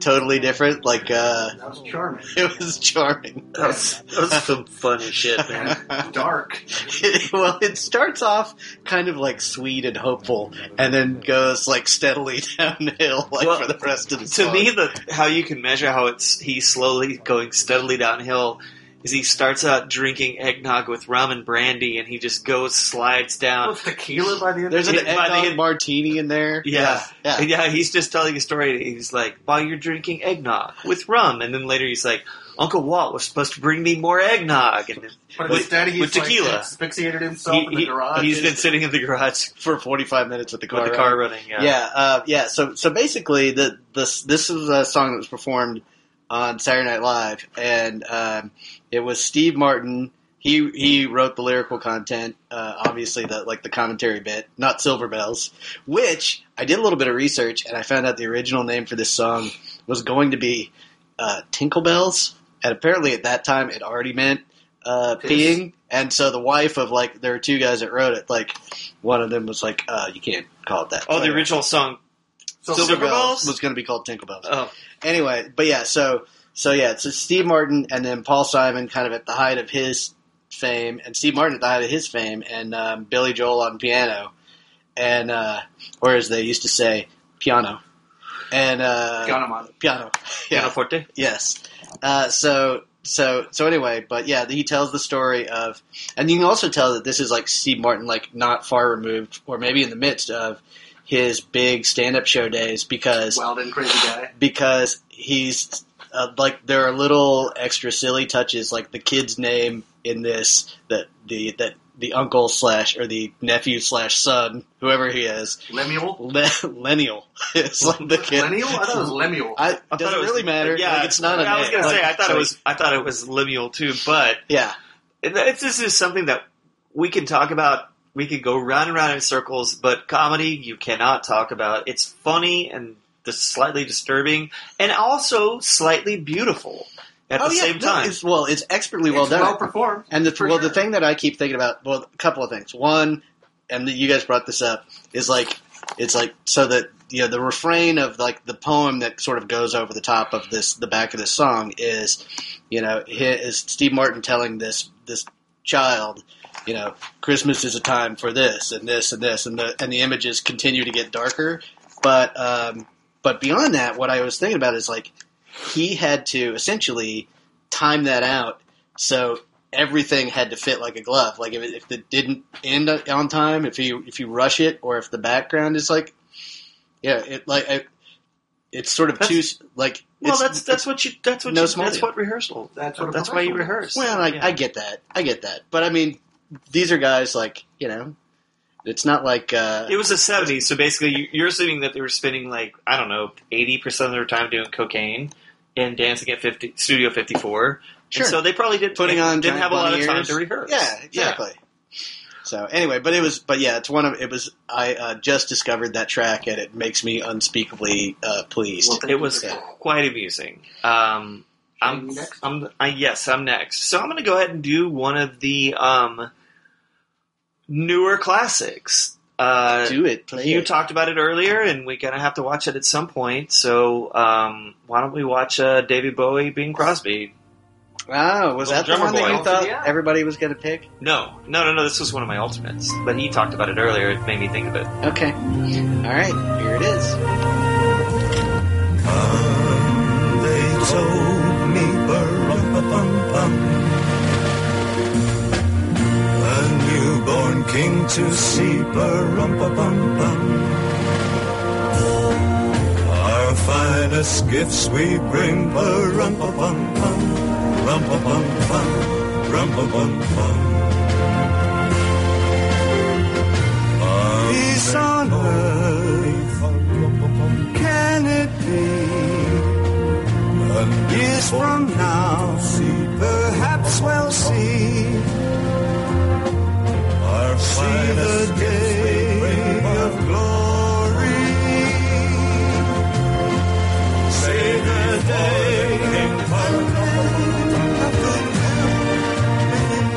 totally different. Like uh, That was charming. (laughs) it was charming. That was, that was some funny shit, man. (laughs) Dark. (laughs) well, it starts off kind of like sweet and hopeful, and then goes like steadily downhill, like Well, for the rest of the to song. me, the how you can measure how it's he's slowly going steadily downhill is he starts out drinking eggnog with rum and brandy, and he just goes slides down. With tequila by the end there's of an it. by the eggnog end- martini in there. Yeah. yeah. Yeah, he's just telling a story. He's like, while you're drinking eggnog with rum, and then later he's like, Uncle Walt was supposed to bring me more eggnog, and then But with- instead he's with tequila. like asphyxiated himself he, in the garage. he, garage. has been sitting in the garage for 45 minutes with the car. with the running. car running. Yeah. Yeah, uh, yeah. So, so basically, the this this was a song that was performed on Saturday Night Live, and um, it was Steve Martin. he he wrote the lyrical content, uh, obviously the like the commentary bit, not Silver Bells, which I did a little bit of research and I found out the original name for this song was going to be uh, Tinkle Bells, and apparently at that time it already meant uh, peeing, and so the wife of like there were two guys that wrote it, like one of them was like, uh, you can't call it that. Oh, the original song. Silver, Silver Bells, Bells? was going to be called Tinkle Bells Oh, anyway, but yeah, so so yeah, so Steve Martin and then Paul Simon kind of at the height of his fame, and Steve Martin at the height of his fame, and um, Billy Joel on piano, and uh, or as they used to say, piano, and uh, Piano Man. piano, (laughs) pianoforte. yes. Uh, so so so anyway, but yeah, he tells the story of, and you can also tell that this is like Steve Martin, like not far removed, or maybe in the midst of his big stand-up show days, because Wild and crazy guy. because he's uh, like there are little extra silly touches like the kid's name in this that the that the uncle slash or the nephew slash son whoever he is Lemuel. Le- (laughs) Lennial is (laughs) like the kid. Lennial? I thought it was Lemuel. I, I thought doesn't it was- really matter. Yeah, like, it's not. a I was name. gonna say I thought so- it was I thought it was Lemuel too, but Yeah, it- it's, this is something that we can talk about. We could go round and round in circles, but comedy you cannot talk about. It's funny and just slightly disturbing, and also slightly beautiful at oh the yeah. same no, time. it's, well, it's expertly well It's done. well performed. And the For well, the thing that I keep thinking about, well, a couple of things. One, and the, you guys brought this up, is like it's like so that you know the refrain of like the poem that sort of goes over the top of this, the back of this song is, you know, is Steve Martin telling this this child, you know, Christmas is a time for this and this and this, and the and the images continue to get darker, but um, but beyond that, what I was thinking about is like he had to essentially time that out so everything had to fit like a glove. Like if it, if it didn't end on time, if you if you rush it, or if the background is like, yeah, it like it, it's sort of That's- too like. well, it's- that's that's what you that's what no you, small that's what rehearsal. That's what a that's why you rehearse. Well, I, Yeah. I get that. I get that. But I mean, these are guys like you know, it's not like uh, It was the '70s, so basically, you- you're assuming that they were spending like I don't know, 80 percent of their time doing cocaine and dancing at 50, Studio 54. Sure. And so they probably did putting on didn't have a lot of bunny time to rehearse. Yeah, exactly. So anyway, but it was, but yeah, it's one of it was. I uh, just discovered that track, and it makes me unspeakably uh, pleased. Well, It was for that. quite amusing. Um, I'm You next? I'm I, yes, I'm next. So I'm going to go ahead and do one of the um, newer classics. Uh, Do it, play you it. talked about it earlier, and we're gonna have to watch it at some point. So um, why don't we watch uh, David Bowie, Bing Crosby? Wow, was Little that the one that you thought Yeah. everybody was going to pick? No, no, no, no. This was one of my ultimates, but he talked about it earlier. It made me think of it. Okay. All right, here it is. King to see, bum Our finest gifts we bring, rum pa bum bum, rum pa bum bum, rum pa bum bum. Peace on earth, can it be? Years from now, perhaps we'll see. See the day of glory. Say the day came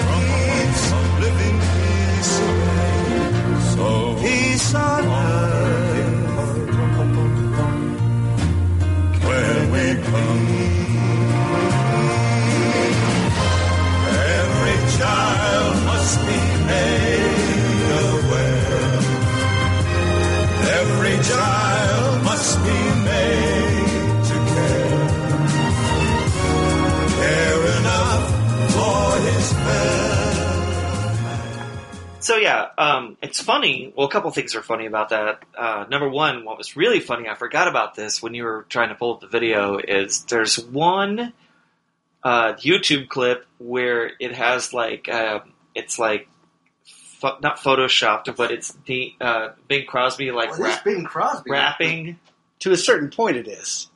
peace, living peace. So peace on earth when we come. Every child must be made child must be made to care. Care enough for his. So yeah, um, it's funny. Well, a couple things are funny about that. Uh, number one, what was really funny, I forgot about this when you were trying to pull up the video. Is there's one uh, YouTube clip where it has like uh, it's like pho- not photoshopped, but it's the uh, Bing Crosby like Well, this rap- Bing Crosby. rapping. To a certain point, it is.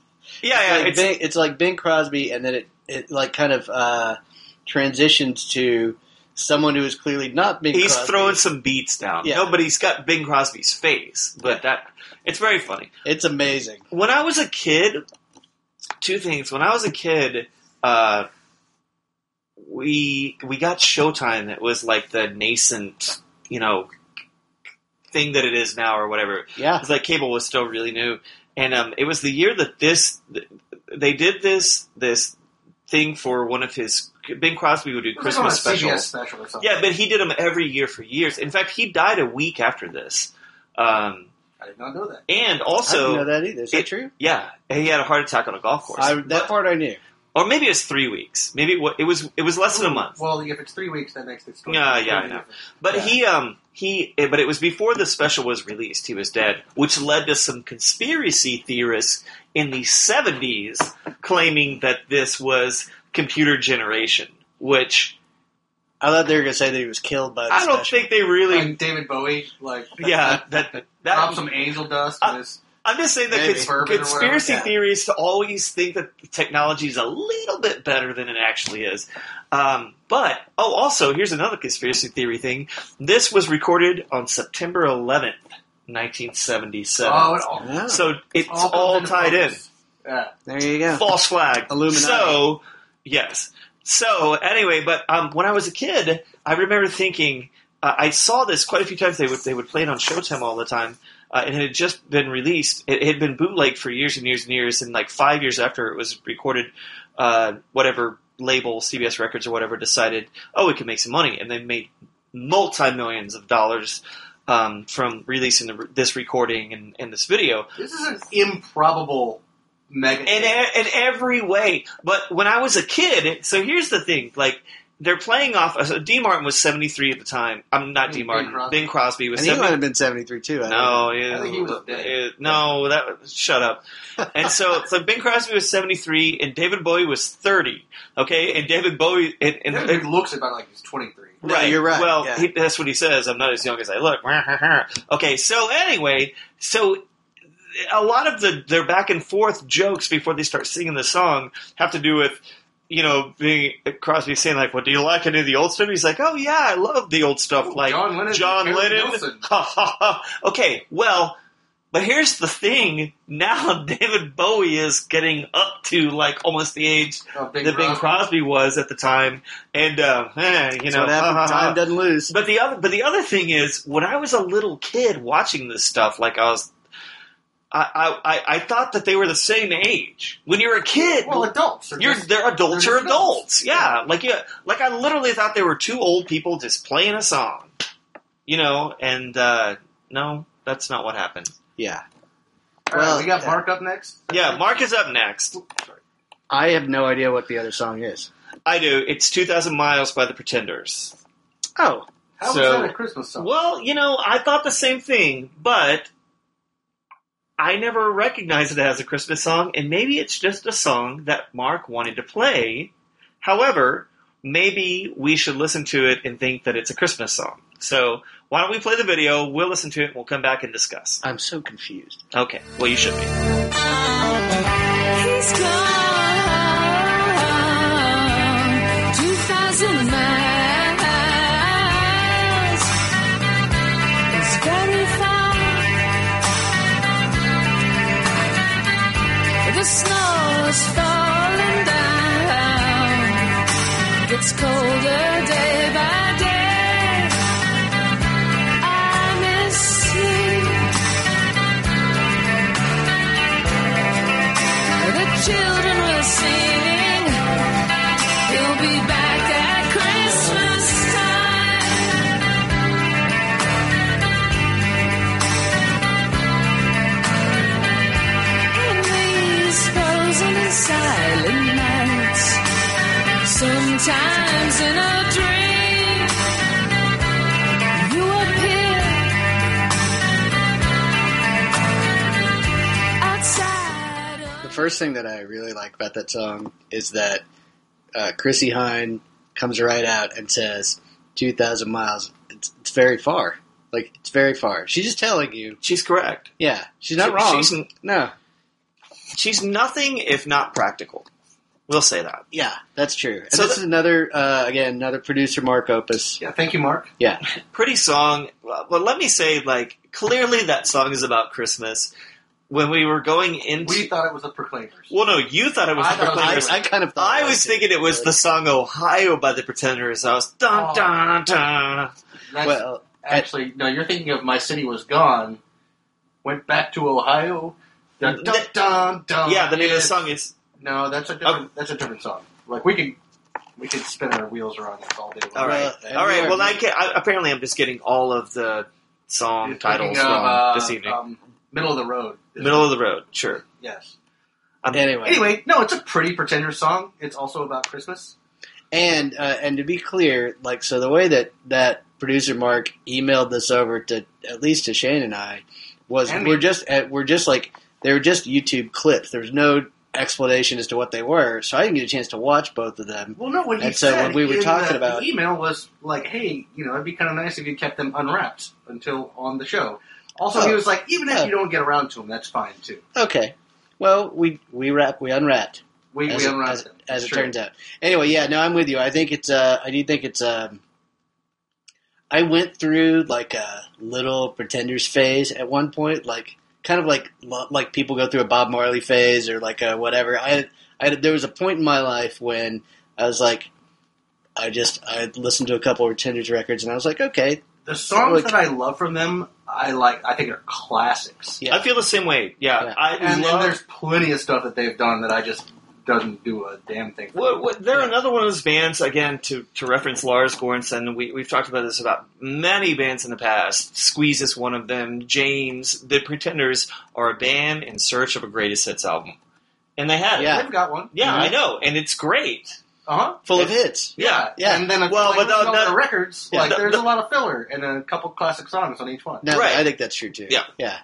Yeah, It's yeah, like, it's, Bing, it's like Bing Crosby, and then it, it like kind of uh, transitions to someone who is clearly not Bing Crosby. He's Crosby. throwing some beats down. Yeah. No, but he's got Bing Crosby's face. But that it's very funny. It's amazing. When I was a kid, two things. When I was a kid, uh, we we got Showtime. That was like the nascent, you know, thing that it is now, or whatever. Yeah. It's like cable was still really new, and um, it was the year that this they did this this thing for one of his Bing Crosby would do It was like on a Christmas CBS specials. special or something. Yeah, but he did them every year for years. In fact, he died a week after this. Um, I did not know that. and I also, didn't know that either. Is that it- true? yeah, he had a heart attack on a golf course, I, that part I knew. Or maybe it was three weeks. Maybe it wa- it was it was less than a month. Well, if it's three weeks, that makes it. story Yeah, yeah, I know. But Yeah. he, um, he, eh, but it was before the special was released. He was dead, which led to some conspiracy theorists in the '70s claiming that this was computer generation. Which I thought they were going to say that he was killed by the I don't special. think they really. Like David Bowie, like yeah, that drop that. some angel dust. Uh, in his, I'm just saying that cons- conspiracy whatever. theories always think that technology is a little bit better than it actually is. Um, but oh, also here's another conspiracy theory thing. This was recorded on September 11th, 1977. oh, it all, Yeah. So it's all all tied in. Yeah. there you go. False flag. Illuminati. So yes. So anyway, but um, when I was a kid, I remember thinking uh, I saw this quite a few times. They would they would play it on Showtime all the time, uh, and it had just been released. It had been bootlegged for years and years and years, and like five years after it was recorded, uh, whatever label CBS Records or whatever decided, oh, we can make some money, and they made multi millions of dollars. Um, from releasing the, this recording and, and this video, This is an improbable mega. in, in every way. But when I was a kid, so here's the thing: like they're playing off. So D. Martin was 73 at the time. I'm not D. Martin. Bing Crosby. Bing Crosby was And he might have been 73 too. I No, think. it- I think he was dead. it- no, that shut up. (laughs) And so, so Bing Crosby was 73, and David Bowie was 30. Okay, and David Bowie, and, and, David looks about like he's 23. No, you're right, Well, yeah. he, that's what he says. I'm not as young as I look. okay, so anyway, so a lot of the their back and forth jokes before they start singing the song have to do with you know Bing Crosby saying like, "Well, do you like any of the old stuff?" He's like, "Oh yeah, I love the old stuff." Ooh, like John Lennon, John Lennon. Nilsson. (laughs) okay, well. But here's the thing: now (laughs) David Bowie is getting up to like almost the age Oh, Bing that Bing Crosby. Crosby was at the time, and uh, eh, you know, what. Time doesn't lose. But the other, but the other thing is, when I was a little kid watching this stuff, like I was, I, I, I- I thought that they were the same age. When you're a kid, Well, adults. They're you're just- they're adults they're or adults. adults. Yeah, like yeah, like I literally thought they were two old people just playing a song, you know. And uh, no, that's not what happened. Yeah. All right, Well, we got yeah. Mark up next. Yeah, Mark is up next. I have no idea what the other song is. I do. It's two thousand miles by the Pretenders. Oh, How So- was that a Christmas song? Well, you know, I thought the same thing, but I never recognized it as a Christmas song, and maybe it's just a song that Mark wanted to play. However, maybe we should listen to it and think that it's a Christmas song. So why don't we play the video? We'll listen to it. and We'll come back and discuss. I'm so confused. Okay. Well, you should be. Gets colder day by day. I miss you. The children were singing. He'll be back at Christmas time. In these frozen and silent nights, sometimes in a dream, you appear outside. of The first thing that I really like about that song is that uh, Chrissie Hynde comes right out and says, 2,000 miles. It's, it's very far. Like, it's very far. She's just telling you. She's correct. Yeah, she's not She- wrong. she's- no. She's nothing if not practical. We'll say that. Yeah, that's true. And So this the- is another uh, again another producer Mark Opus. Yeah, thank you, Mark. Yeah, (laughs) Pretty song. Well, well, let me say, like, clearly that song is about Christmas. When we were going into, We thought it was the Proclaimers. well, no, you thought it was I the was- Proclaimers. I, I kind of thought I it was thinking it was but- the song "Ohio" by the Pretenders. I was dun Oh. dun dun. That's well. actually no. You're thinking of "My City Was Gone." Went back to Ohio. Dun, dun, dun, dun. Yeah, the name of the song is No, that's a different. That's a different song. Like we can, we can spin our wheels around this all day. long. all right. Well, and all right. we are- Well, I, can, I apparently I'm just getting all of the song You're titles thinking of, wrong uh, this evening. Um, middle of the road. Middle of the road. Sure. Yes. Anyway, Anyway, no, it's a pretty Pretender song. It's also about Christmas. and uh, and to be clear, like so, the way that that producer Mark emailed this over to at least to Shane and I was And we're me. just uh, we're just like they were just YouTube clips. There was no explanation as to what they were, so I didn't get a chance to watch both of them. Well, no, what he And so said when we were talking the, about- the email was like, "Hey, you know, it'd be kind of nice if you kept them unwrapped until on the show." Also, he Oh. was like, "Even if Oh. you don't get around to them, that's fine too." Okay, well we we wrap we unwrapped. We, as we it, unwrapped as, them. as it Sure. turns out. Anyway, yeah, no, I'm with you. I think it's. Uh, I do think it's. Um, I went through like a little pretenders phase at one point, like kind of like like people go through a Bob Marley phase or like a whatever. I, I there was a point in my life when I was like, I just I listened to a couple of pretenders records and I was like, okay, The songs Like- that I love from them, I like. I think are classics. Yeah. I feel the same way. Yeah. Yeah. I And, love. and there's plenty of stuff that they've done that I just doesn't do a damn thing. For What, what, they're another one of those bands, again, to, to reference Lars Goranson. We, we've talked about this about many bands in the past. Squeeze is one of them. James. The Pretenders are a band in search of a greatest hits album. And they had Yeah. it. They've got one. Yeah, Mhm. I know. And it's great. Uh huh. full of hits. Yeah. Yeah. And then a, Well, like, but the- the- the records, Yeah, like the- there's the- a lot of filler and a couple classic songs on each one. No, Right. I think that's true too. Yeah. yeah,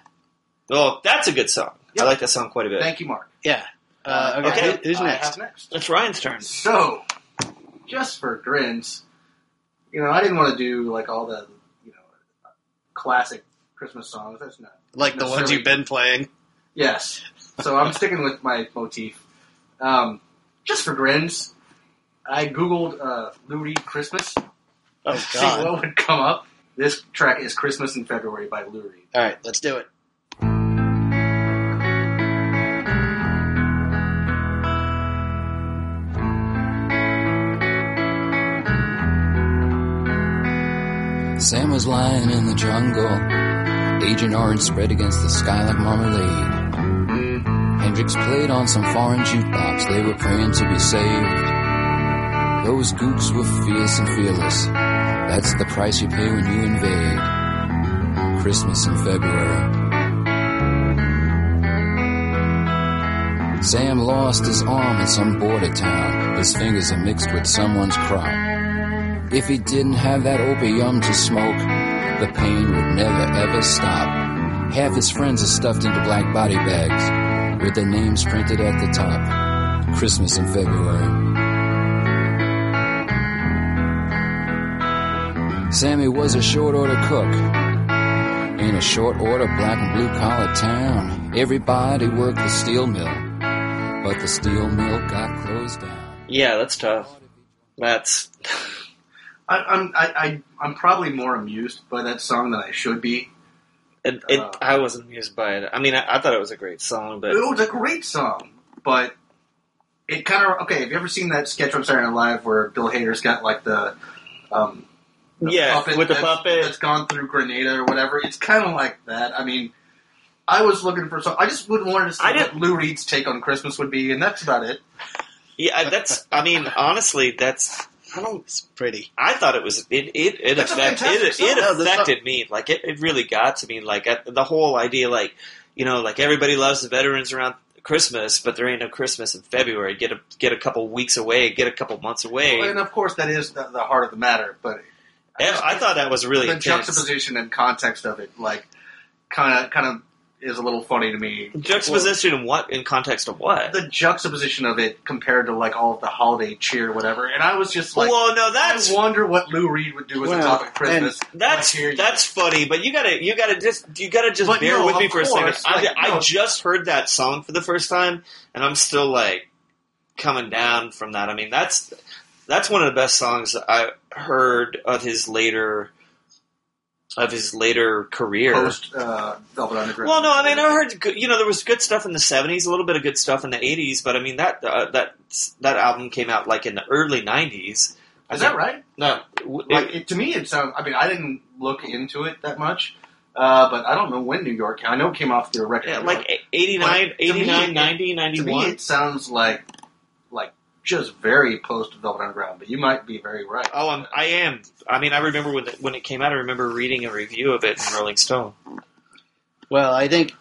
Well, that's a good song. Yep. I like that song quite a bit. Thank you, Mark. yeah. Uh, okay, Okay. who's next? next. It's Ryan's turn. So, just for grins, you know, I didn't want to do like all the, you know, classic Christmas songs. That's not Like the ones you've been playing. Yes. So I'm sticking with my motif. Um, just for grins, I googled uh, Lou Reed Christmas. Oh to See what would come up. This track is "Christmas in February" by Lou Reed. All right, let's do it. Sam was lying in the jungle, Agent Orange spread against the sky like marmalade. Hendrix played on some foreign jukebox, they were praying to be saved. Those gooks were fierce and fearless, that's the price you pay when you invade. Christmas in February. Sam lost his arm in some border town, his fingers are mixed with someone's crop. If he didn't have that opium to smoke, the pain would never ever stop. Half his friends are stuffed into black body bags with their names printed at the top. Christmas in February. Sammy was a short order cook. In a short order black and blue collar town, everybody worked the steel mill. But the steel mill got closed down. Yeah, that's tough. That's. I, I'm I, I, I'm probably more amused by that song than I should be. It, it, Uh, I wasn't amused by it. I mean, I, I thought it was a great song, but It was a great song, but it kind of okay. Have you ever seen that sketch on Saturday Night Live where Bill Hader's got like the um, the Yeah, with the that's, puppet. that's gone through Grenada or whatever? It's kind of like that. I mean, I was looking for some. I just wouldn't want to see I what Lou Reed's take on Christmas would be, and that's about it. yeah, that's. I mean, honestly, that's. I don't. It's pretty. I thought it was it it it, That's affect, it, it No, the song- affected me like it, it really got to me like at, the whole idea like you know like everybody loves the veterans around Christmas but there ain't no Christmas in February get a get a couple weeks away get a couple months away and of course, that is the, the heart of the matter. But Yeah, I thought that was really the intense. juxtaposition and context of it, like, kind of kind of is a little funny to me. juxtaposition in what in context of what the juxtaposition of it compared to like all of the holiday cheer or whatever. And I was just like, well no that's I wonder what Lou Reed would do as a Well, topic of Christmas. That's Like, here you- that's funny, but you gotta you gotta just you gotta just But bear no, with me of for a second. course, I, like, I just heard that song for the first time, and I'm still like, coming down from that. I mean, that's that's one of the best songs I heard of his later of his later career. Post uh, Velvet Underground. Well, no, I mean, I heard good, you know there was good stuff in the '70s, a little bit of good stuff in the '80s, but I mean that uh, that that album came out like in the early '90s. I Is that think- right? No, w- Like it- it, to me, it sounds. I mean, I didn't look into it that much, uh, but I don't know when New York. I know it came off their record. yeah, like 89, 89, me, 90, to me, it sounds like just very post Velvet Underground. But you might be very right. Oh, I'm, I am. I mean, I remember when it, when it came out. I remember reading a review of it in Rolling Stone. Well, I think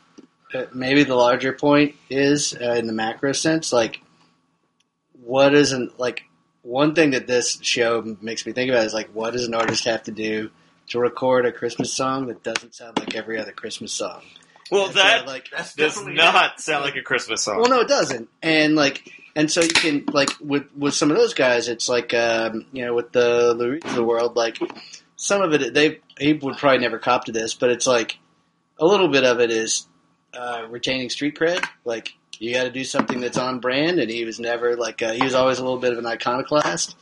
uh, maybe the larger point is, uh, in the macro sense, like what isn't like one thing that this show makes me think about is like what does an artist have to do to record a Christmas song that doesn't sound like every other Christmas song? Well, And so, that like That's does definitely not sound like a Christmas song. Well, no, it doesn't. And like, and so you can like with with some of those guys, it's like um, you know with the of the world, like some of it they he would probably never cop to this, but it's like a little bit of it is uh, retaining street cred. Like you got to do something that's on brand, and he was never like uh, he was always a little bit of an iconoclast.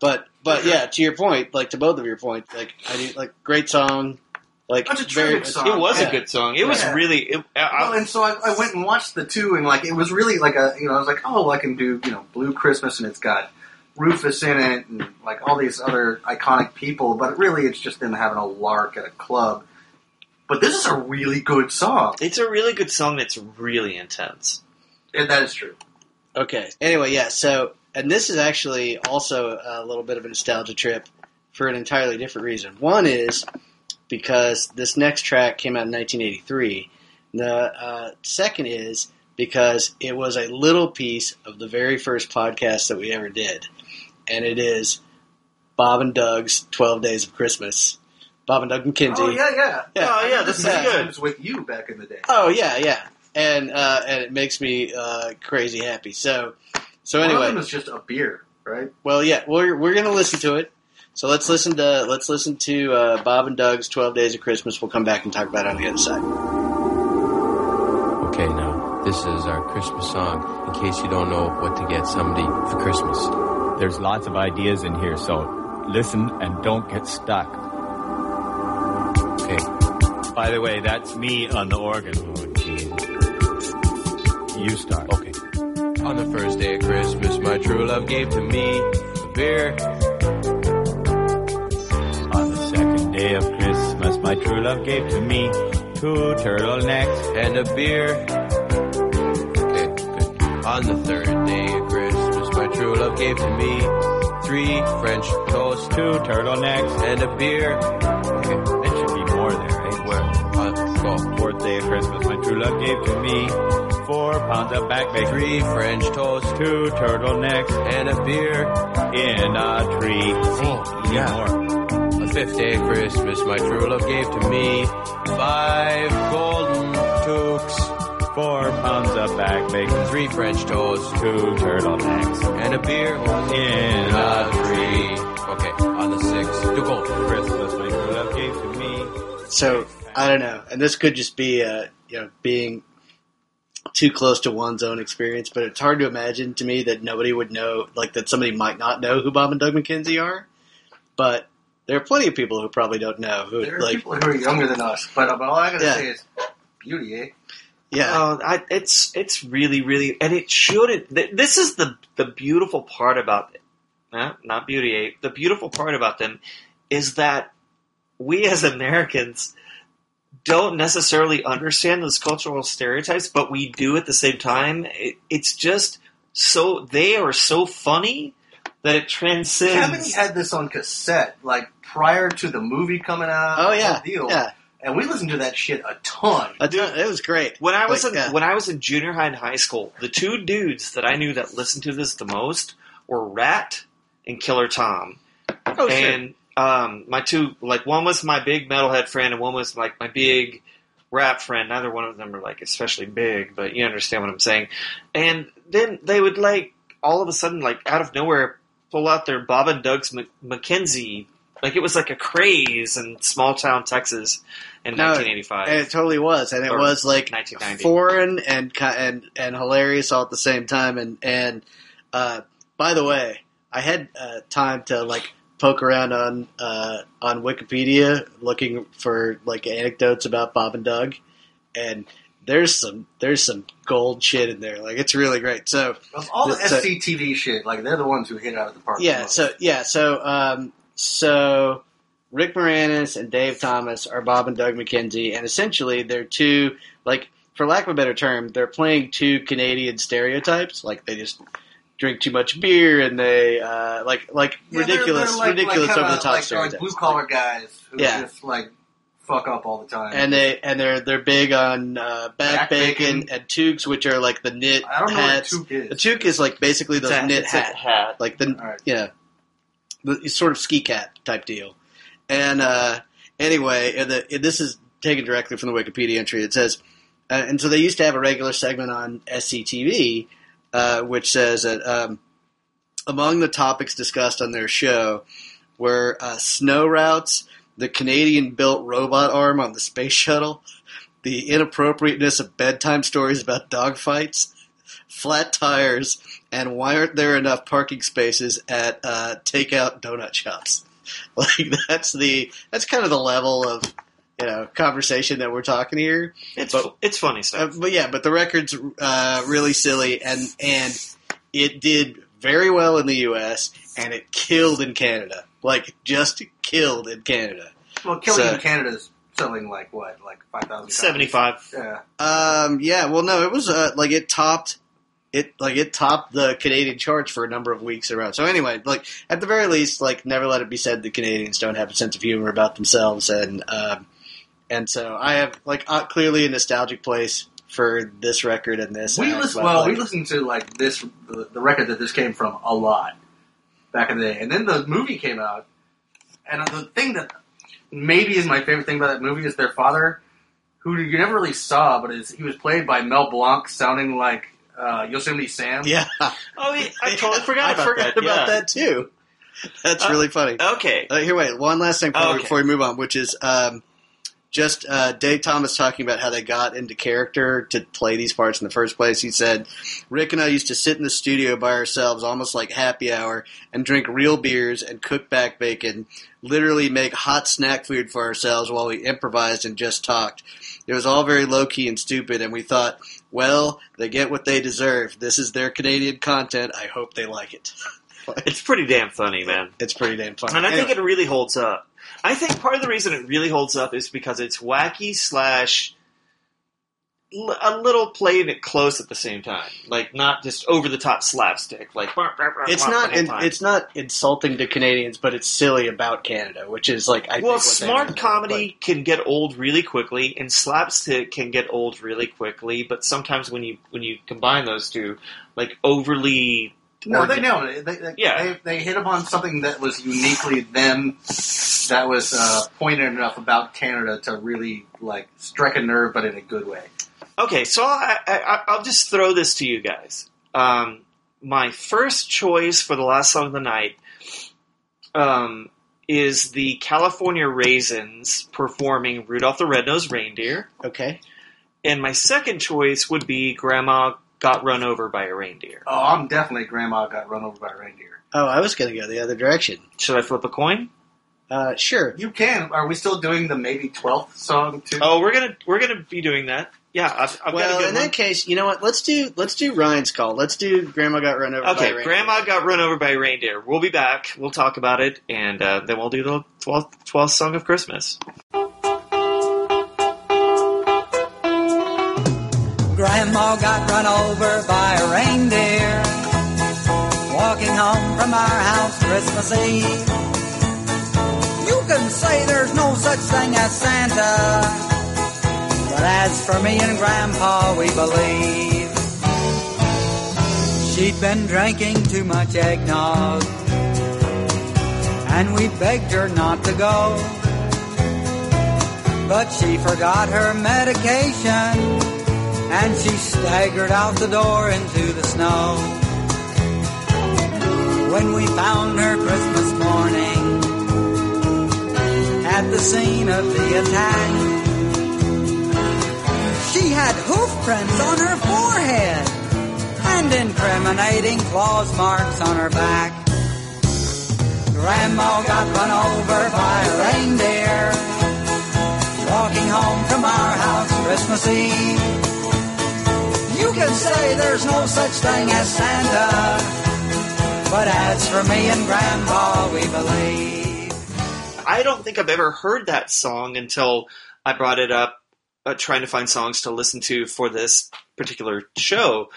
But but yeah, to your point, like to both of your points, like I do like great song, like That's a very song. it was Yeah. a good song. It was really. It, I, Well, and so I, I went and watched the two, and like it was really like a you know I was like oh I can do you know Blue Christmas, and it's got Rufus in it, and like all these other iconic people, but really it's just them having a lark at a club. But this is a really good song, it's a really good song. That's really intense. and that is true. Okay. Anyway, yeah. So, and this is actually also a little bit of a nostalgia trip for an entirely different reason. One is because this next track came out in 1983. The uh, second is because it was a little piece of the very first podcast that we ever did, and it is Bob and Doug's 12 Days of Christmas. Bob and Doug McKenzie. Oh yeah, yeah. Yeah. Oh yeah, this is Yeah. good. It was with you back in the day. Oh yeah, yeah, and uh, and it makes me uh, crazy happy. So so anyway, was just a beer, right? Well, yeah, we're we're gonna listen to it. So let's listen to let's listen to uh, Bob and Doug's Twelve Days of Christmas. We'll come back and talk about it on the other side. Okay, now, this is our Christmas song, in case you don't know what to get somebody for Christmas. There's lots of ideas in here, so listen and don't get stuck. Okay. By the way, that's me on the organ. Oh, geez. You start. Okay. On the first day of Christmas, my true love gave to me a beer. Second day of Christmas, my true love gave to me two turtlenecks. and a beer. Okay, good. On the third day of Christmas, my true love gave to me three French toast Two turtlenecks. and a beer. Okay, There should be more there, right? where? Uh, go. Fourth day of Christmas, my true love gave to me four pounds of back bacon. Three French toast Two turtlenecks and a beer. in a tree. Oh, yeah. more. On the fifth day of Christmas, my true love gave to me five golden toques, Four pounds of back bacon. three French toast, Two turtlenecks and a beer. in a a tree. Okay, on the sixth, to go. Christmas, my true love gave to me. So I don't know, and this could just be uh, you know being too close to one's own experience, but it's hard to imagine to me that nobody would know, like that somebody might not know who Bob and Doug McKenzie are, but there are plenty of people who probably don't know who There are like people who are younger than us, but, but all I gotta Yeah. say is beauty, eh? yeah Oh, I, it's it's really really, and it shouldn't. th- This is the the beautiful part about uh, not Beauty Ape. The beautiful part about them is that we as Americans don't necessarily understand those cultural stereotypes, but we do at the same time. It, it's just so they are so funny that it transcends. Kevin had this on cassette, like prior to the movie coming out. oh yeah deal. yeah And we listened to that shit a ton. I do- it was great When I was Like, in yeah. when I was in junior high and high school, the two dudes that I knew that listened to this the most were Rat and Killer Tom. oh sure and um, my two like one was my big metalhead friend and one was like my big rap friend. Neither one of them are like especially big, but you understand what I'm saying. And then they would like all of a sudden like out of nowhere pull out their Bob and Doug's Mc- McKenzie. Like it was like a craze in small town Texas in No, 1985. and it totally was, and it Or was like 1990. foreign and and and hilarious all at the same time. And and Uh, by the way, I had uh, time to like poke around on uh, on Wikipedia looking for like anecdotes about Bob and Doug, and there's some there's some gold shit in there. Like it's really great. So Of all the so- SCTV shit, like they're the ones who hit out of the park. yeah, most. so yeah, so um, so Rick Moranis and Dave Thomas are Bob and Doug McKenzie, and essentially they're two like, for lack of a better term, they're playing two Canadian stereotypes. Like they just drink too much beer and they uh, like like Yeah, they're- ridiculous, they're like- ridiculous like over the top like. Like blue collar guys who Yeah. just like fuck up all the time. and they and they're they're big on uh, back, Back bacon, bacon. and toques, which are like the knit I don't know hats. what a toque is. A toque is like basically those It's knit it's a hat, hat. like the All right. yeah, the sort of ski cap type deal. And uh, anyway, and the, and this is taken directly from the Wikipedia entry. It says, uh, and so they used to have a regular segment on SCTV, uh, which says that um, among the topics discussed on their show were uh, snow routes, the Canadian-built robot arm on the space shuttle, the inappropriateness of bedtime stories about dogfights, flat tires, and why aren't there enough parking spaces at uh, takeout donut shops? (laughs) Like that's the that's kind of the level of you know conversation that we're talking here. It's But- it's funny Uh, stuff. but yeah, but the record's uh, really silly, and and it did very well in the U.S. and it killed in Canada, like just killed in Canada. well, Killing so- in is selling like what, like five thousand. Seventy five. Yeah. Um, yeah, well, no, it was uh, like it topped it like it topped the Canadian charts for a number of weeks in a row. So anyway, like at the very least, like never let it be said the Canadians don't have a sense of humor about themselves, and um, and so I have like uh, clearly a nostalgic place for this record and this. We act, listen. Well, like, we listen to like this the, the record that this came from a lot back in the day, and then the movie came out, and the thing that maybe is my favorite thing about that movie is their father, who you never really saw, but is he was played by Mel Blanc, sounding like uh, Yosemite Sam. Yeah, Oh, yeah, I (laughs) totally forgot I about forgot that. about yeah. that too. That's Uh, really funny. Okay. Uh, here, wait. One last thing before, Okay. before we move on, which is um, just uh, Dave Thomas talking about how they got into character to play these parts in the first place. He said, "Rick and I used to sit in the studio by ourselves, almost like happy hour, and drink real beers and cook back bacon. Literally make hot snack food for ourselves while we improvised and just talked. It was all very low key and stupid, and we thought." Well, they get what they deserve. This is their Canadian content. I hope they like it. It's pretty damn funny, man. It's pretty damn funny. And I think it really holds up. I think part of the reason it really holds up is because it's wacky slash l- a little playing it close at the same time, like not just over the top slapstick. Like it's not in, it's not insulting to Canadians, but it's silly about Canada, which is like I well, think what smart were- comedy can get old really quickly, and slapstick can get old really quickly. But sometimes when you when you combine those two, like overly, No, they nailed it. They, they, Yeah. they, they hit upon something that was uniquely them, that was uh, pointed enough about Canada to really like strike a nerve, but in a good way. Okay, so I, I, I'll just throw this to you guys. Um, my first choice for the last song of the night um, is the California Raisins performing Rudolph the Red-Nosed Reindeer. Okay. And my second choice would be Grandma Got Run Over by a Reindeer. Oh, I'm definitely Grandma got run over by a reindeer. Oh, I was going to go the other direction. Should I flip a coin? Uh, sure. You can. Are we still doing the maybe twelfth song too? Oh, we're gonna we're gonna be doing that. Yeah, I've, I've got a well, good in one. that case, you know what? Let's do let's do Ryan's call. Let's do Grandma got run over. by a Okay, reindeer. Grandma got run over by a reindeer. We'll be back. We'll talk about it, and uh, then we'll do the 12th, 12th song of Christmas. Grandma got run over by a reindeer. Walking home from our house Christmas Eve. You can say there's no such thing as Santa, but as for me and Grandpa, we believe. She'd been drinking too much eggnog, and we begged her not to go. But she forgot her medication and she staggered out the door into the snow. When we found her Christmas morning at the scene of the attack, she had hoof prints on her forehead and incriminating claws marks on her back. Grandma got run over by a reindeer walking home from our house Christmas Eve. You can say there's no such thing as Santa, but as for me and Grandpa, we believe. I don't think I've ever heard that song until I brought it up, uh, trying to find songs to listen to for this particular show.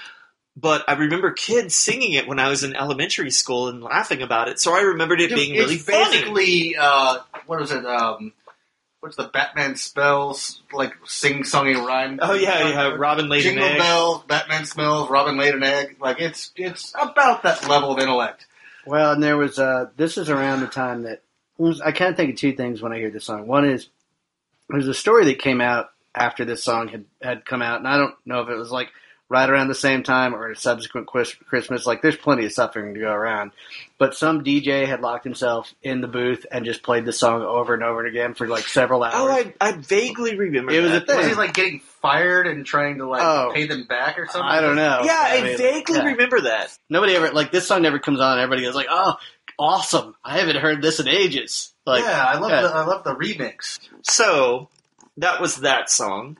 But I remember kids singing it when I was in elementary school and laughing about it, so I remembered it being really it's funny. basically uh, what is it? Um, what's the Batman spells like sing songy rhyme? Oh yeah, yeah. Robin laid Jingle an egg. bells, Batman smells, Robin laid an egg. Like it's it's about that level of intellect. Well, and there was uh, this is around the time that I kind of think of two things when I hear this song. One is there's a story that came out after this song had had come out, and I don't know if it was like right around the same time or a subsequent Christmas. Like there's plenty of suffering to go around, but some DJ had locked himself in the booth and just played the song over and over and again for like several oh, hours. Oh, I, I vaguely remember. It was that. a thing. Was he like getting fired and trying to like Oh. pay them back or something? I don't know. Yeah, I, mean, vaguely yeah. remember that. Nobody ever like this song never comes on. Everybody goes like, "Oh, awesome! I haven't heard this in ages." Like, yeah, I love yeah. the I love the remix. So that was that song,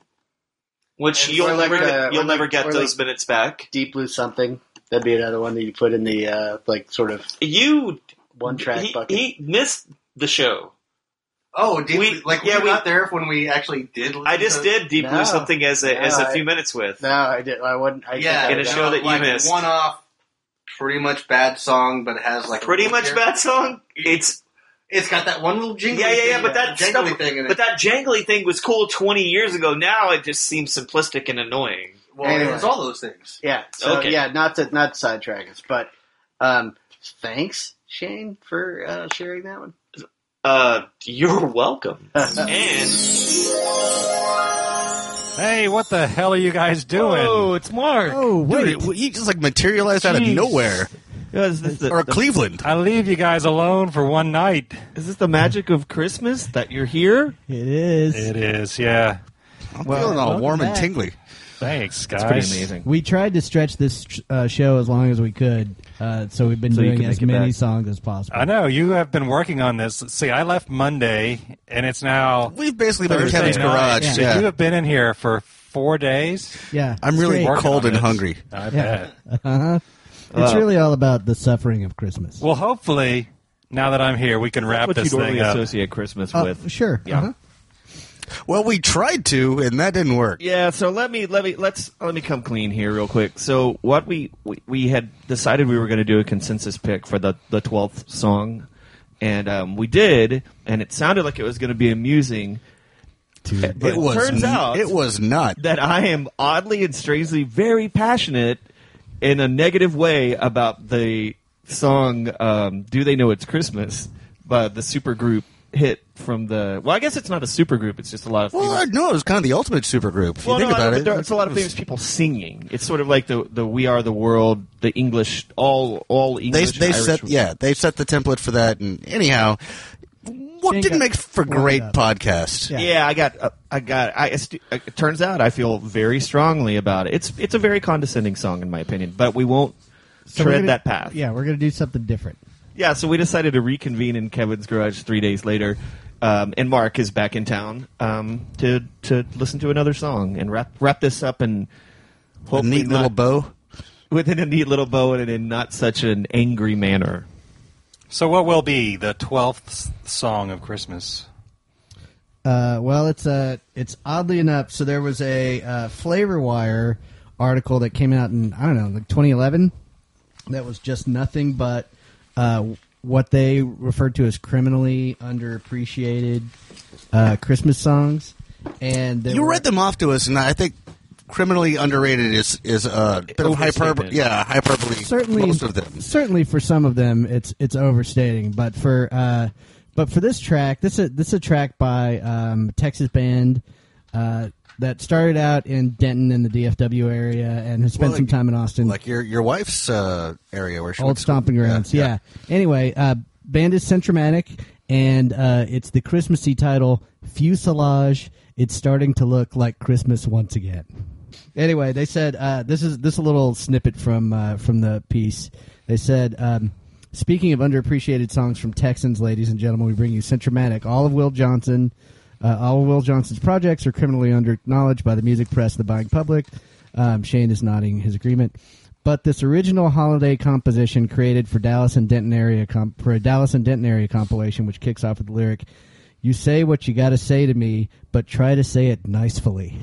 which And you'll or like, never uh, you'll never get those like- minutes back. Deep Blue something. That'd be another one that you put in the uh, like sort of You one track he, bucket. he missed the show. Oh, did We- we, like yeah, were you we- not there when we actually did? I just to- did Deep Blue No. something as a as a few I- minutes with. no, I did. I wouldn't. I Yeah, in a you show know, that you like missed. One off, pretty much bad song, but it has like Pretty little much here. bad song. It's It's got that one little jingle. yeah, yeah, yeah. thing, But that jangly stuff, thing in it. but that jangly thing was cool twenty years ago. Now it just seems simplistic and annoying. well, Anyway. it was all those things. Yeah. So Okay. yeah, not to not to sidetrack us, but um, thanks Shane for uh, sharing that one. Uh, you're welcome. (laughs) and Hey, what the hell are you guys doing? Oh, it's Mark. Oh, wait. Dude, it- he just like materialized out of nowhere. Is this the, Or the- Cleveland. I leave you guys alone for one night. is this the magic of Christmas that you're here? It is. It is, yeah. I'm Well, feeling all welcome warm and tingly. Thanks, guys. That's pretty amazing. We tried to stretch this uh, show as long as we could, uh, so we've been So doing as many back. songs as possible. I know you have been working on this. See, I left Monday, and it's now We've basically been in Thursday Kevin's night. garage. So Yeah. you have been in here for four days. Yeah, I'm really cold and hungry. I Yeah. bet. (laughs) Uh-huh. It's Uh, really all about the suffering of Christmas. Well, hopefully, now that I'm here, we can wrap what this you normally thing up. associate Christmas Uh, with. sure. Yeah. Uh-huh. Well, we tried to, and that didn't work. Yeah, so let me let me let's let me come clean here real quick. So what we we, we had decided we were going to do a consensus pick for the the twelfth song, and um, we did, and it sounded like it was going to be amusing. But it was. turns out it was not. that I am oddly and strangely very passionate in a negative way about the song um, "Do They Know It's Christmas" by the supergroup hit from the. Well, I guess it's not a supergroup; it's just a lot of. Well, famous- I no, it was kind of the ultimate supergroup. If well, you think no, about it, there- it's a lot of famous people singing. It's sort of like the the "We Are the World," the English, all all English. they Irish- set yeah they set the template for that, and anyhow, what Shane didn't make for great up. podcast. Yeah. Yeah, I got, uh, I got. I, it turns out I feel very strongly about it. It's it's a very condescending song in my opinion, but we won't So tread gonna- that path. Yeah, we're going to do something different. Yeah, so we decided to reconvene in Kevin's garage three days later, um, and Mark is back in town um, to to listen to another song and wrap wrap this up and A hopefully neat little bow. within a neat little bow and in not such an angry manner. So, what will be the twelfth song of Christmas? Uh, well, it's uh, it's oddly enough. So there was a uh, Flavorwire article that came out in I don't know, like 2011. That was just nothing but uh, what they referred to as criminally underappreciated uh, Christmas songs. And there You were- read them off to us, and I think criminally underrated is is a bit of hyperbole. Yeah, hyperbole. certainly most of them. certainly for some of them it's it's overstating but for uh but for this track this is this is a track by um texas band uh that started out in denton in the dfw area and has spent Well, some time in austin Like your your wife's uh, area where she old went to school. stomping grounds yeah, anyway uh band is centromatic and uh it's the christmassy title fuselage it's starting to look like christmas once again Anyway, they said uh, this is this is a little snippet from uh, from the piece. They said, um, speaking of underappreciated songs from Texans, ladies and gentlemen, we bring you Centromatic. All of Will Johnson, uh, all of Will Johnson's projects are criminally underacknowledged by the music press, the buying public. Um, Shane is nodding his agreement. But this original holiday composition created for Dallas and Denton area comp- for a Dallas and Denton area compilation, which kicks off with the lyric, "You say what you got to say to me, but try to say it nicefully."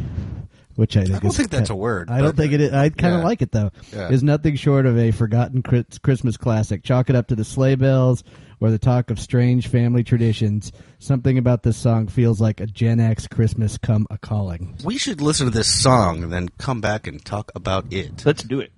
Which I think don't is think that's ki- a word, I don't think it is. I kind of Yeah. like it though. Yeah. Is nothing short of a forgotten Christmas classic. Chalk it up to the sleigh bells or the talk of strange family traditions. Something about this song feels like a Gen X Christmas come a calling. We should listen to this song and then come back and talk about it. Let's do it.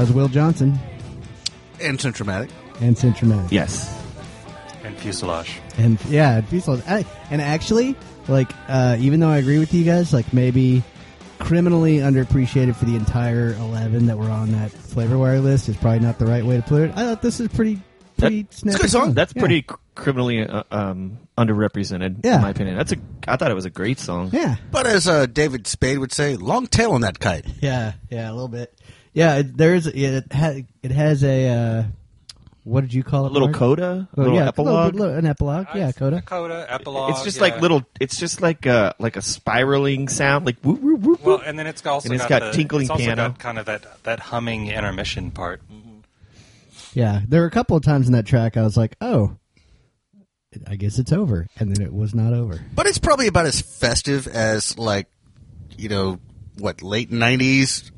Was Will Johnson And Centromatic. and Centromatic. Yes. And fuselage. And yeah, and Fuselage. I, and actually, like, uh, even though I agree with you guys, like maybe criminally underappreciated for the entire eleven that were on that Flavorwire list is probably not the right way to put it. I thought this is pretty pretty snappy song. That's Yeah. pretty criminally uh, um, underrepresented, Yeah. in my opinion. That's a. I thought it was a great song. Yeah. But as uh, David Spade would say, long tail on that kite. Yeah, yeah, a little bit. Yeah, it, there's it has it has a uh, what did you call it? little Mark? coda? Oh, Little yeah, epilogue? little- an epilogue. Yeah, coda. Coda, epilogue. It's just yeah. like little. It's just like a like a spiraling sound, like whoop whoop whoop. Well, and then it's also and it's got, got the, tinkling it's also piano. got kind of that that humming intermission part. Yeah, there were a couple of times in that track I was like, oh, I guess it's over, and then it was not over. But it's probably about as festive as, like, you know, what, late 90s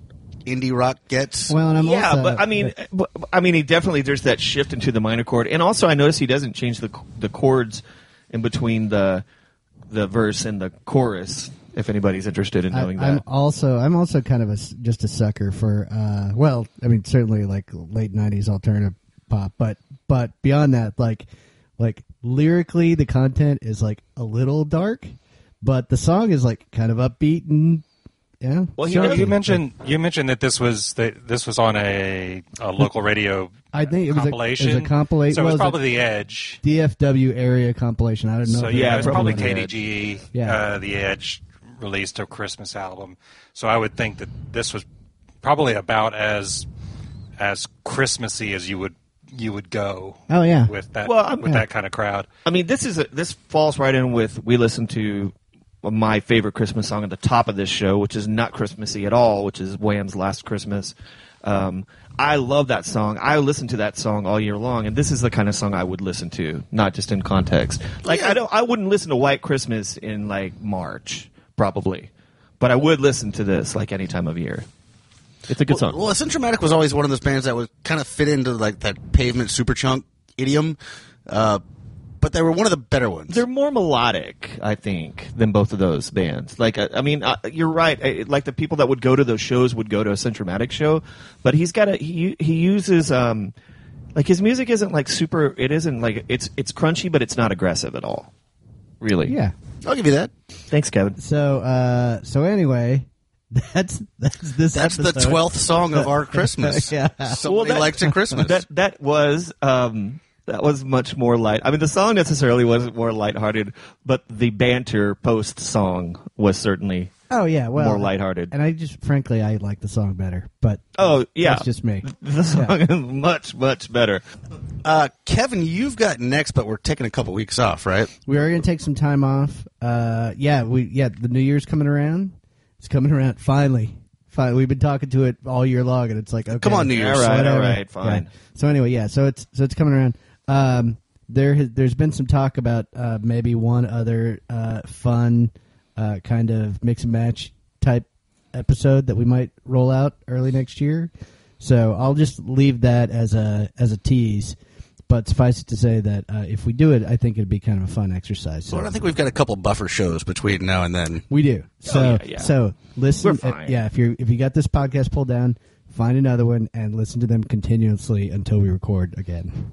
indie rock gets. Well, and I'm yeah, also- but I mean, but- I mean, he definitely there's that shift into the minor chord, and also I notice he doesn't change the the chords in between the the verse and the chorus. If anybody's interested in knowing I, I'm that, also I'm also kind of a s just a sucker for uh, well, I mean certainly like late '90s alternative pop, but but beyond that, like like lyrically, the content is like a little dark, but the song is like kind of upbeat and yeah. so you mentioned you mentioned that this was that this was on a, a local radio I think it was a, it compilation. was a compilation. So it was well, probably the Edge. DFW area compilation. I don't know. So if yeah, it it was probably the Edge. KDG. Yeah. Uh, the Edge released a Christmas album. So I would think that this was probably about as as Christmassy as you would you would go. Oh, yeah. with that Well, with yeah. that kind of crowd. I mean, this is a, this falls right in with we listen to my favorite Christmas song at the top of this show, which is not Christmassy at all, which is Wham's "Last Christmas." Um, I love that song. I listen to that song all year long, and this is the kind of song I would listen to, not just in context. Like I don't, I wouldn't listen to White Christmas in like March, probably, but I would listen to this like any time of year. It's a good song. Well, Centromatic was always one of those bands that would kind of fit into like that pavement superchunk idiom, uh, but they were one of the better ones. They're more melodic, I think, than both of those bands. Like, uh, I mean, uh, you're right. Uh, Like the people that would go to those shows would go to a Centromatic show, but he's got a he he uses um like his music isn't like super. It isn't like it's it's crunchy, but it's not aggressive at all. Really? Yeah. I'll give you that. Thanks, Kevin. So uh, so anyway, (laughs) that's that's this. That's the 12th song of our (laughs) Christmas. yeah. Somebody likes a Christmas. (laughs) That that was um that was much more light. I mean, the song necessarily wasn't more lighthearted, but the banter post song was certainly Oh yeah, well, more lighthearted. And I just, frankly, I like the song better. But Oh yeah, it's just me. (laughs) The song is much much better. Uh, Kevin, you've got next, but we're taking a couple weeks off, right? We are going to take some time off. Uh, yeah, we yeah, the New Year's coming around. It's coming around finally. Fine. We've been talking to it all year long, and it's like, okay, Come on, New Year's. All right, all whatever. right, fine. Yeah. So anyway, yeah. So it's so it's coming around. Um, there has, there's been some talk about uh, maybe one other uh, fun uh, kind of mix and match type episode that we might roll out early next year. So I'll just leave that as a as a tease. But suffice it to say that uh, if we do it, I think it'd be kind of a fun exercise. So Well, I think we've got a couple buffer shows between now and then. we do. So Oh, yeah, yeah. so listen. We're uh, fine. yeah, if you if you got this podcast pulled down, find another one and listen to them continuously until we record again.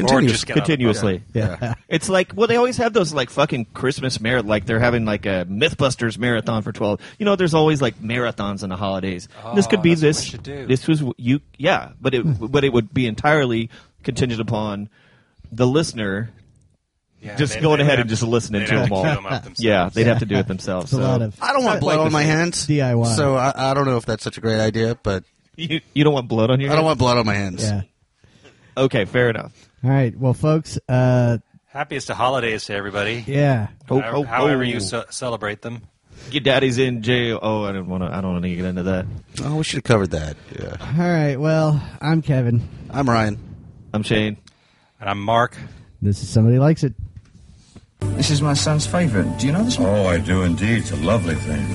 Or just get on the continuously. Yeah. It's like well, they always have those like fucking Christmas marathon. Like they're having like a MythBusters marathon for twelve. You know, there's always like marathons in the holidays. this could be Oh, that's what we this. should do. This was you. Yeah, but it Hmm. but it would be entirely contingent upon the listener. Yeah, just they- going they ahead and just listening they'd to them all. queue 'em up yeah, they'd have to do it themselves. A so. lot of I don't want blood on my hands. DIY. So I, I don't know if that's such a great idea, but you, you don't want blood on your. Hands? I don't want blood on my hands. yeah. Okay, fair enough. All right. Well, folks. Uh, Happiest of holidays to everybody. yeah. Ho, However, ho, however ho. you ce- celebrate them. Your daddy's in jail. Oh, I don't want to. I don't want to get into that. Oh, we should have covered that. Yeah. All right. Well, I'm Kevin. I'm Ryan. I'm Shane. And I'm Mark. This is somebody likes it. This is my son's favorite. Do you know this one? Oh, I do indeed. It's a lovely thing.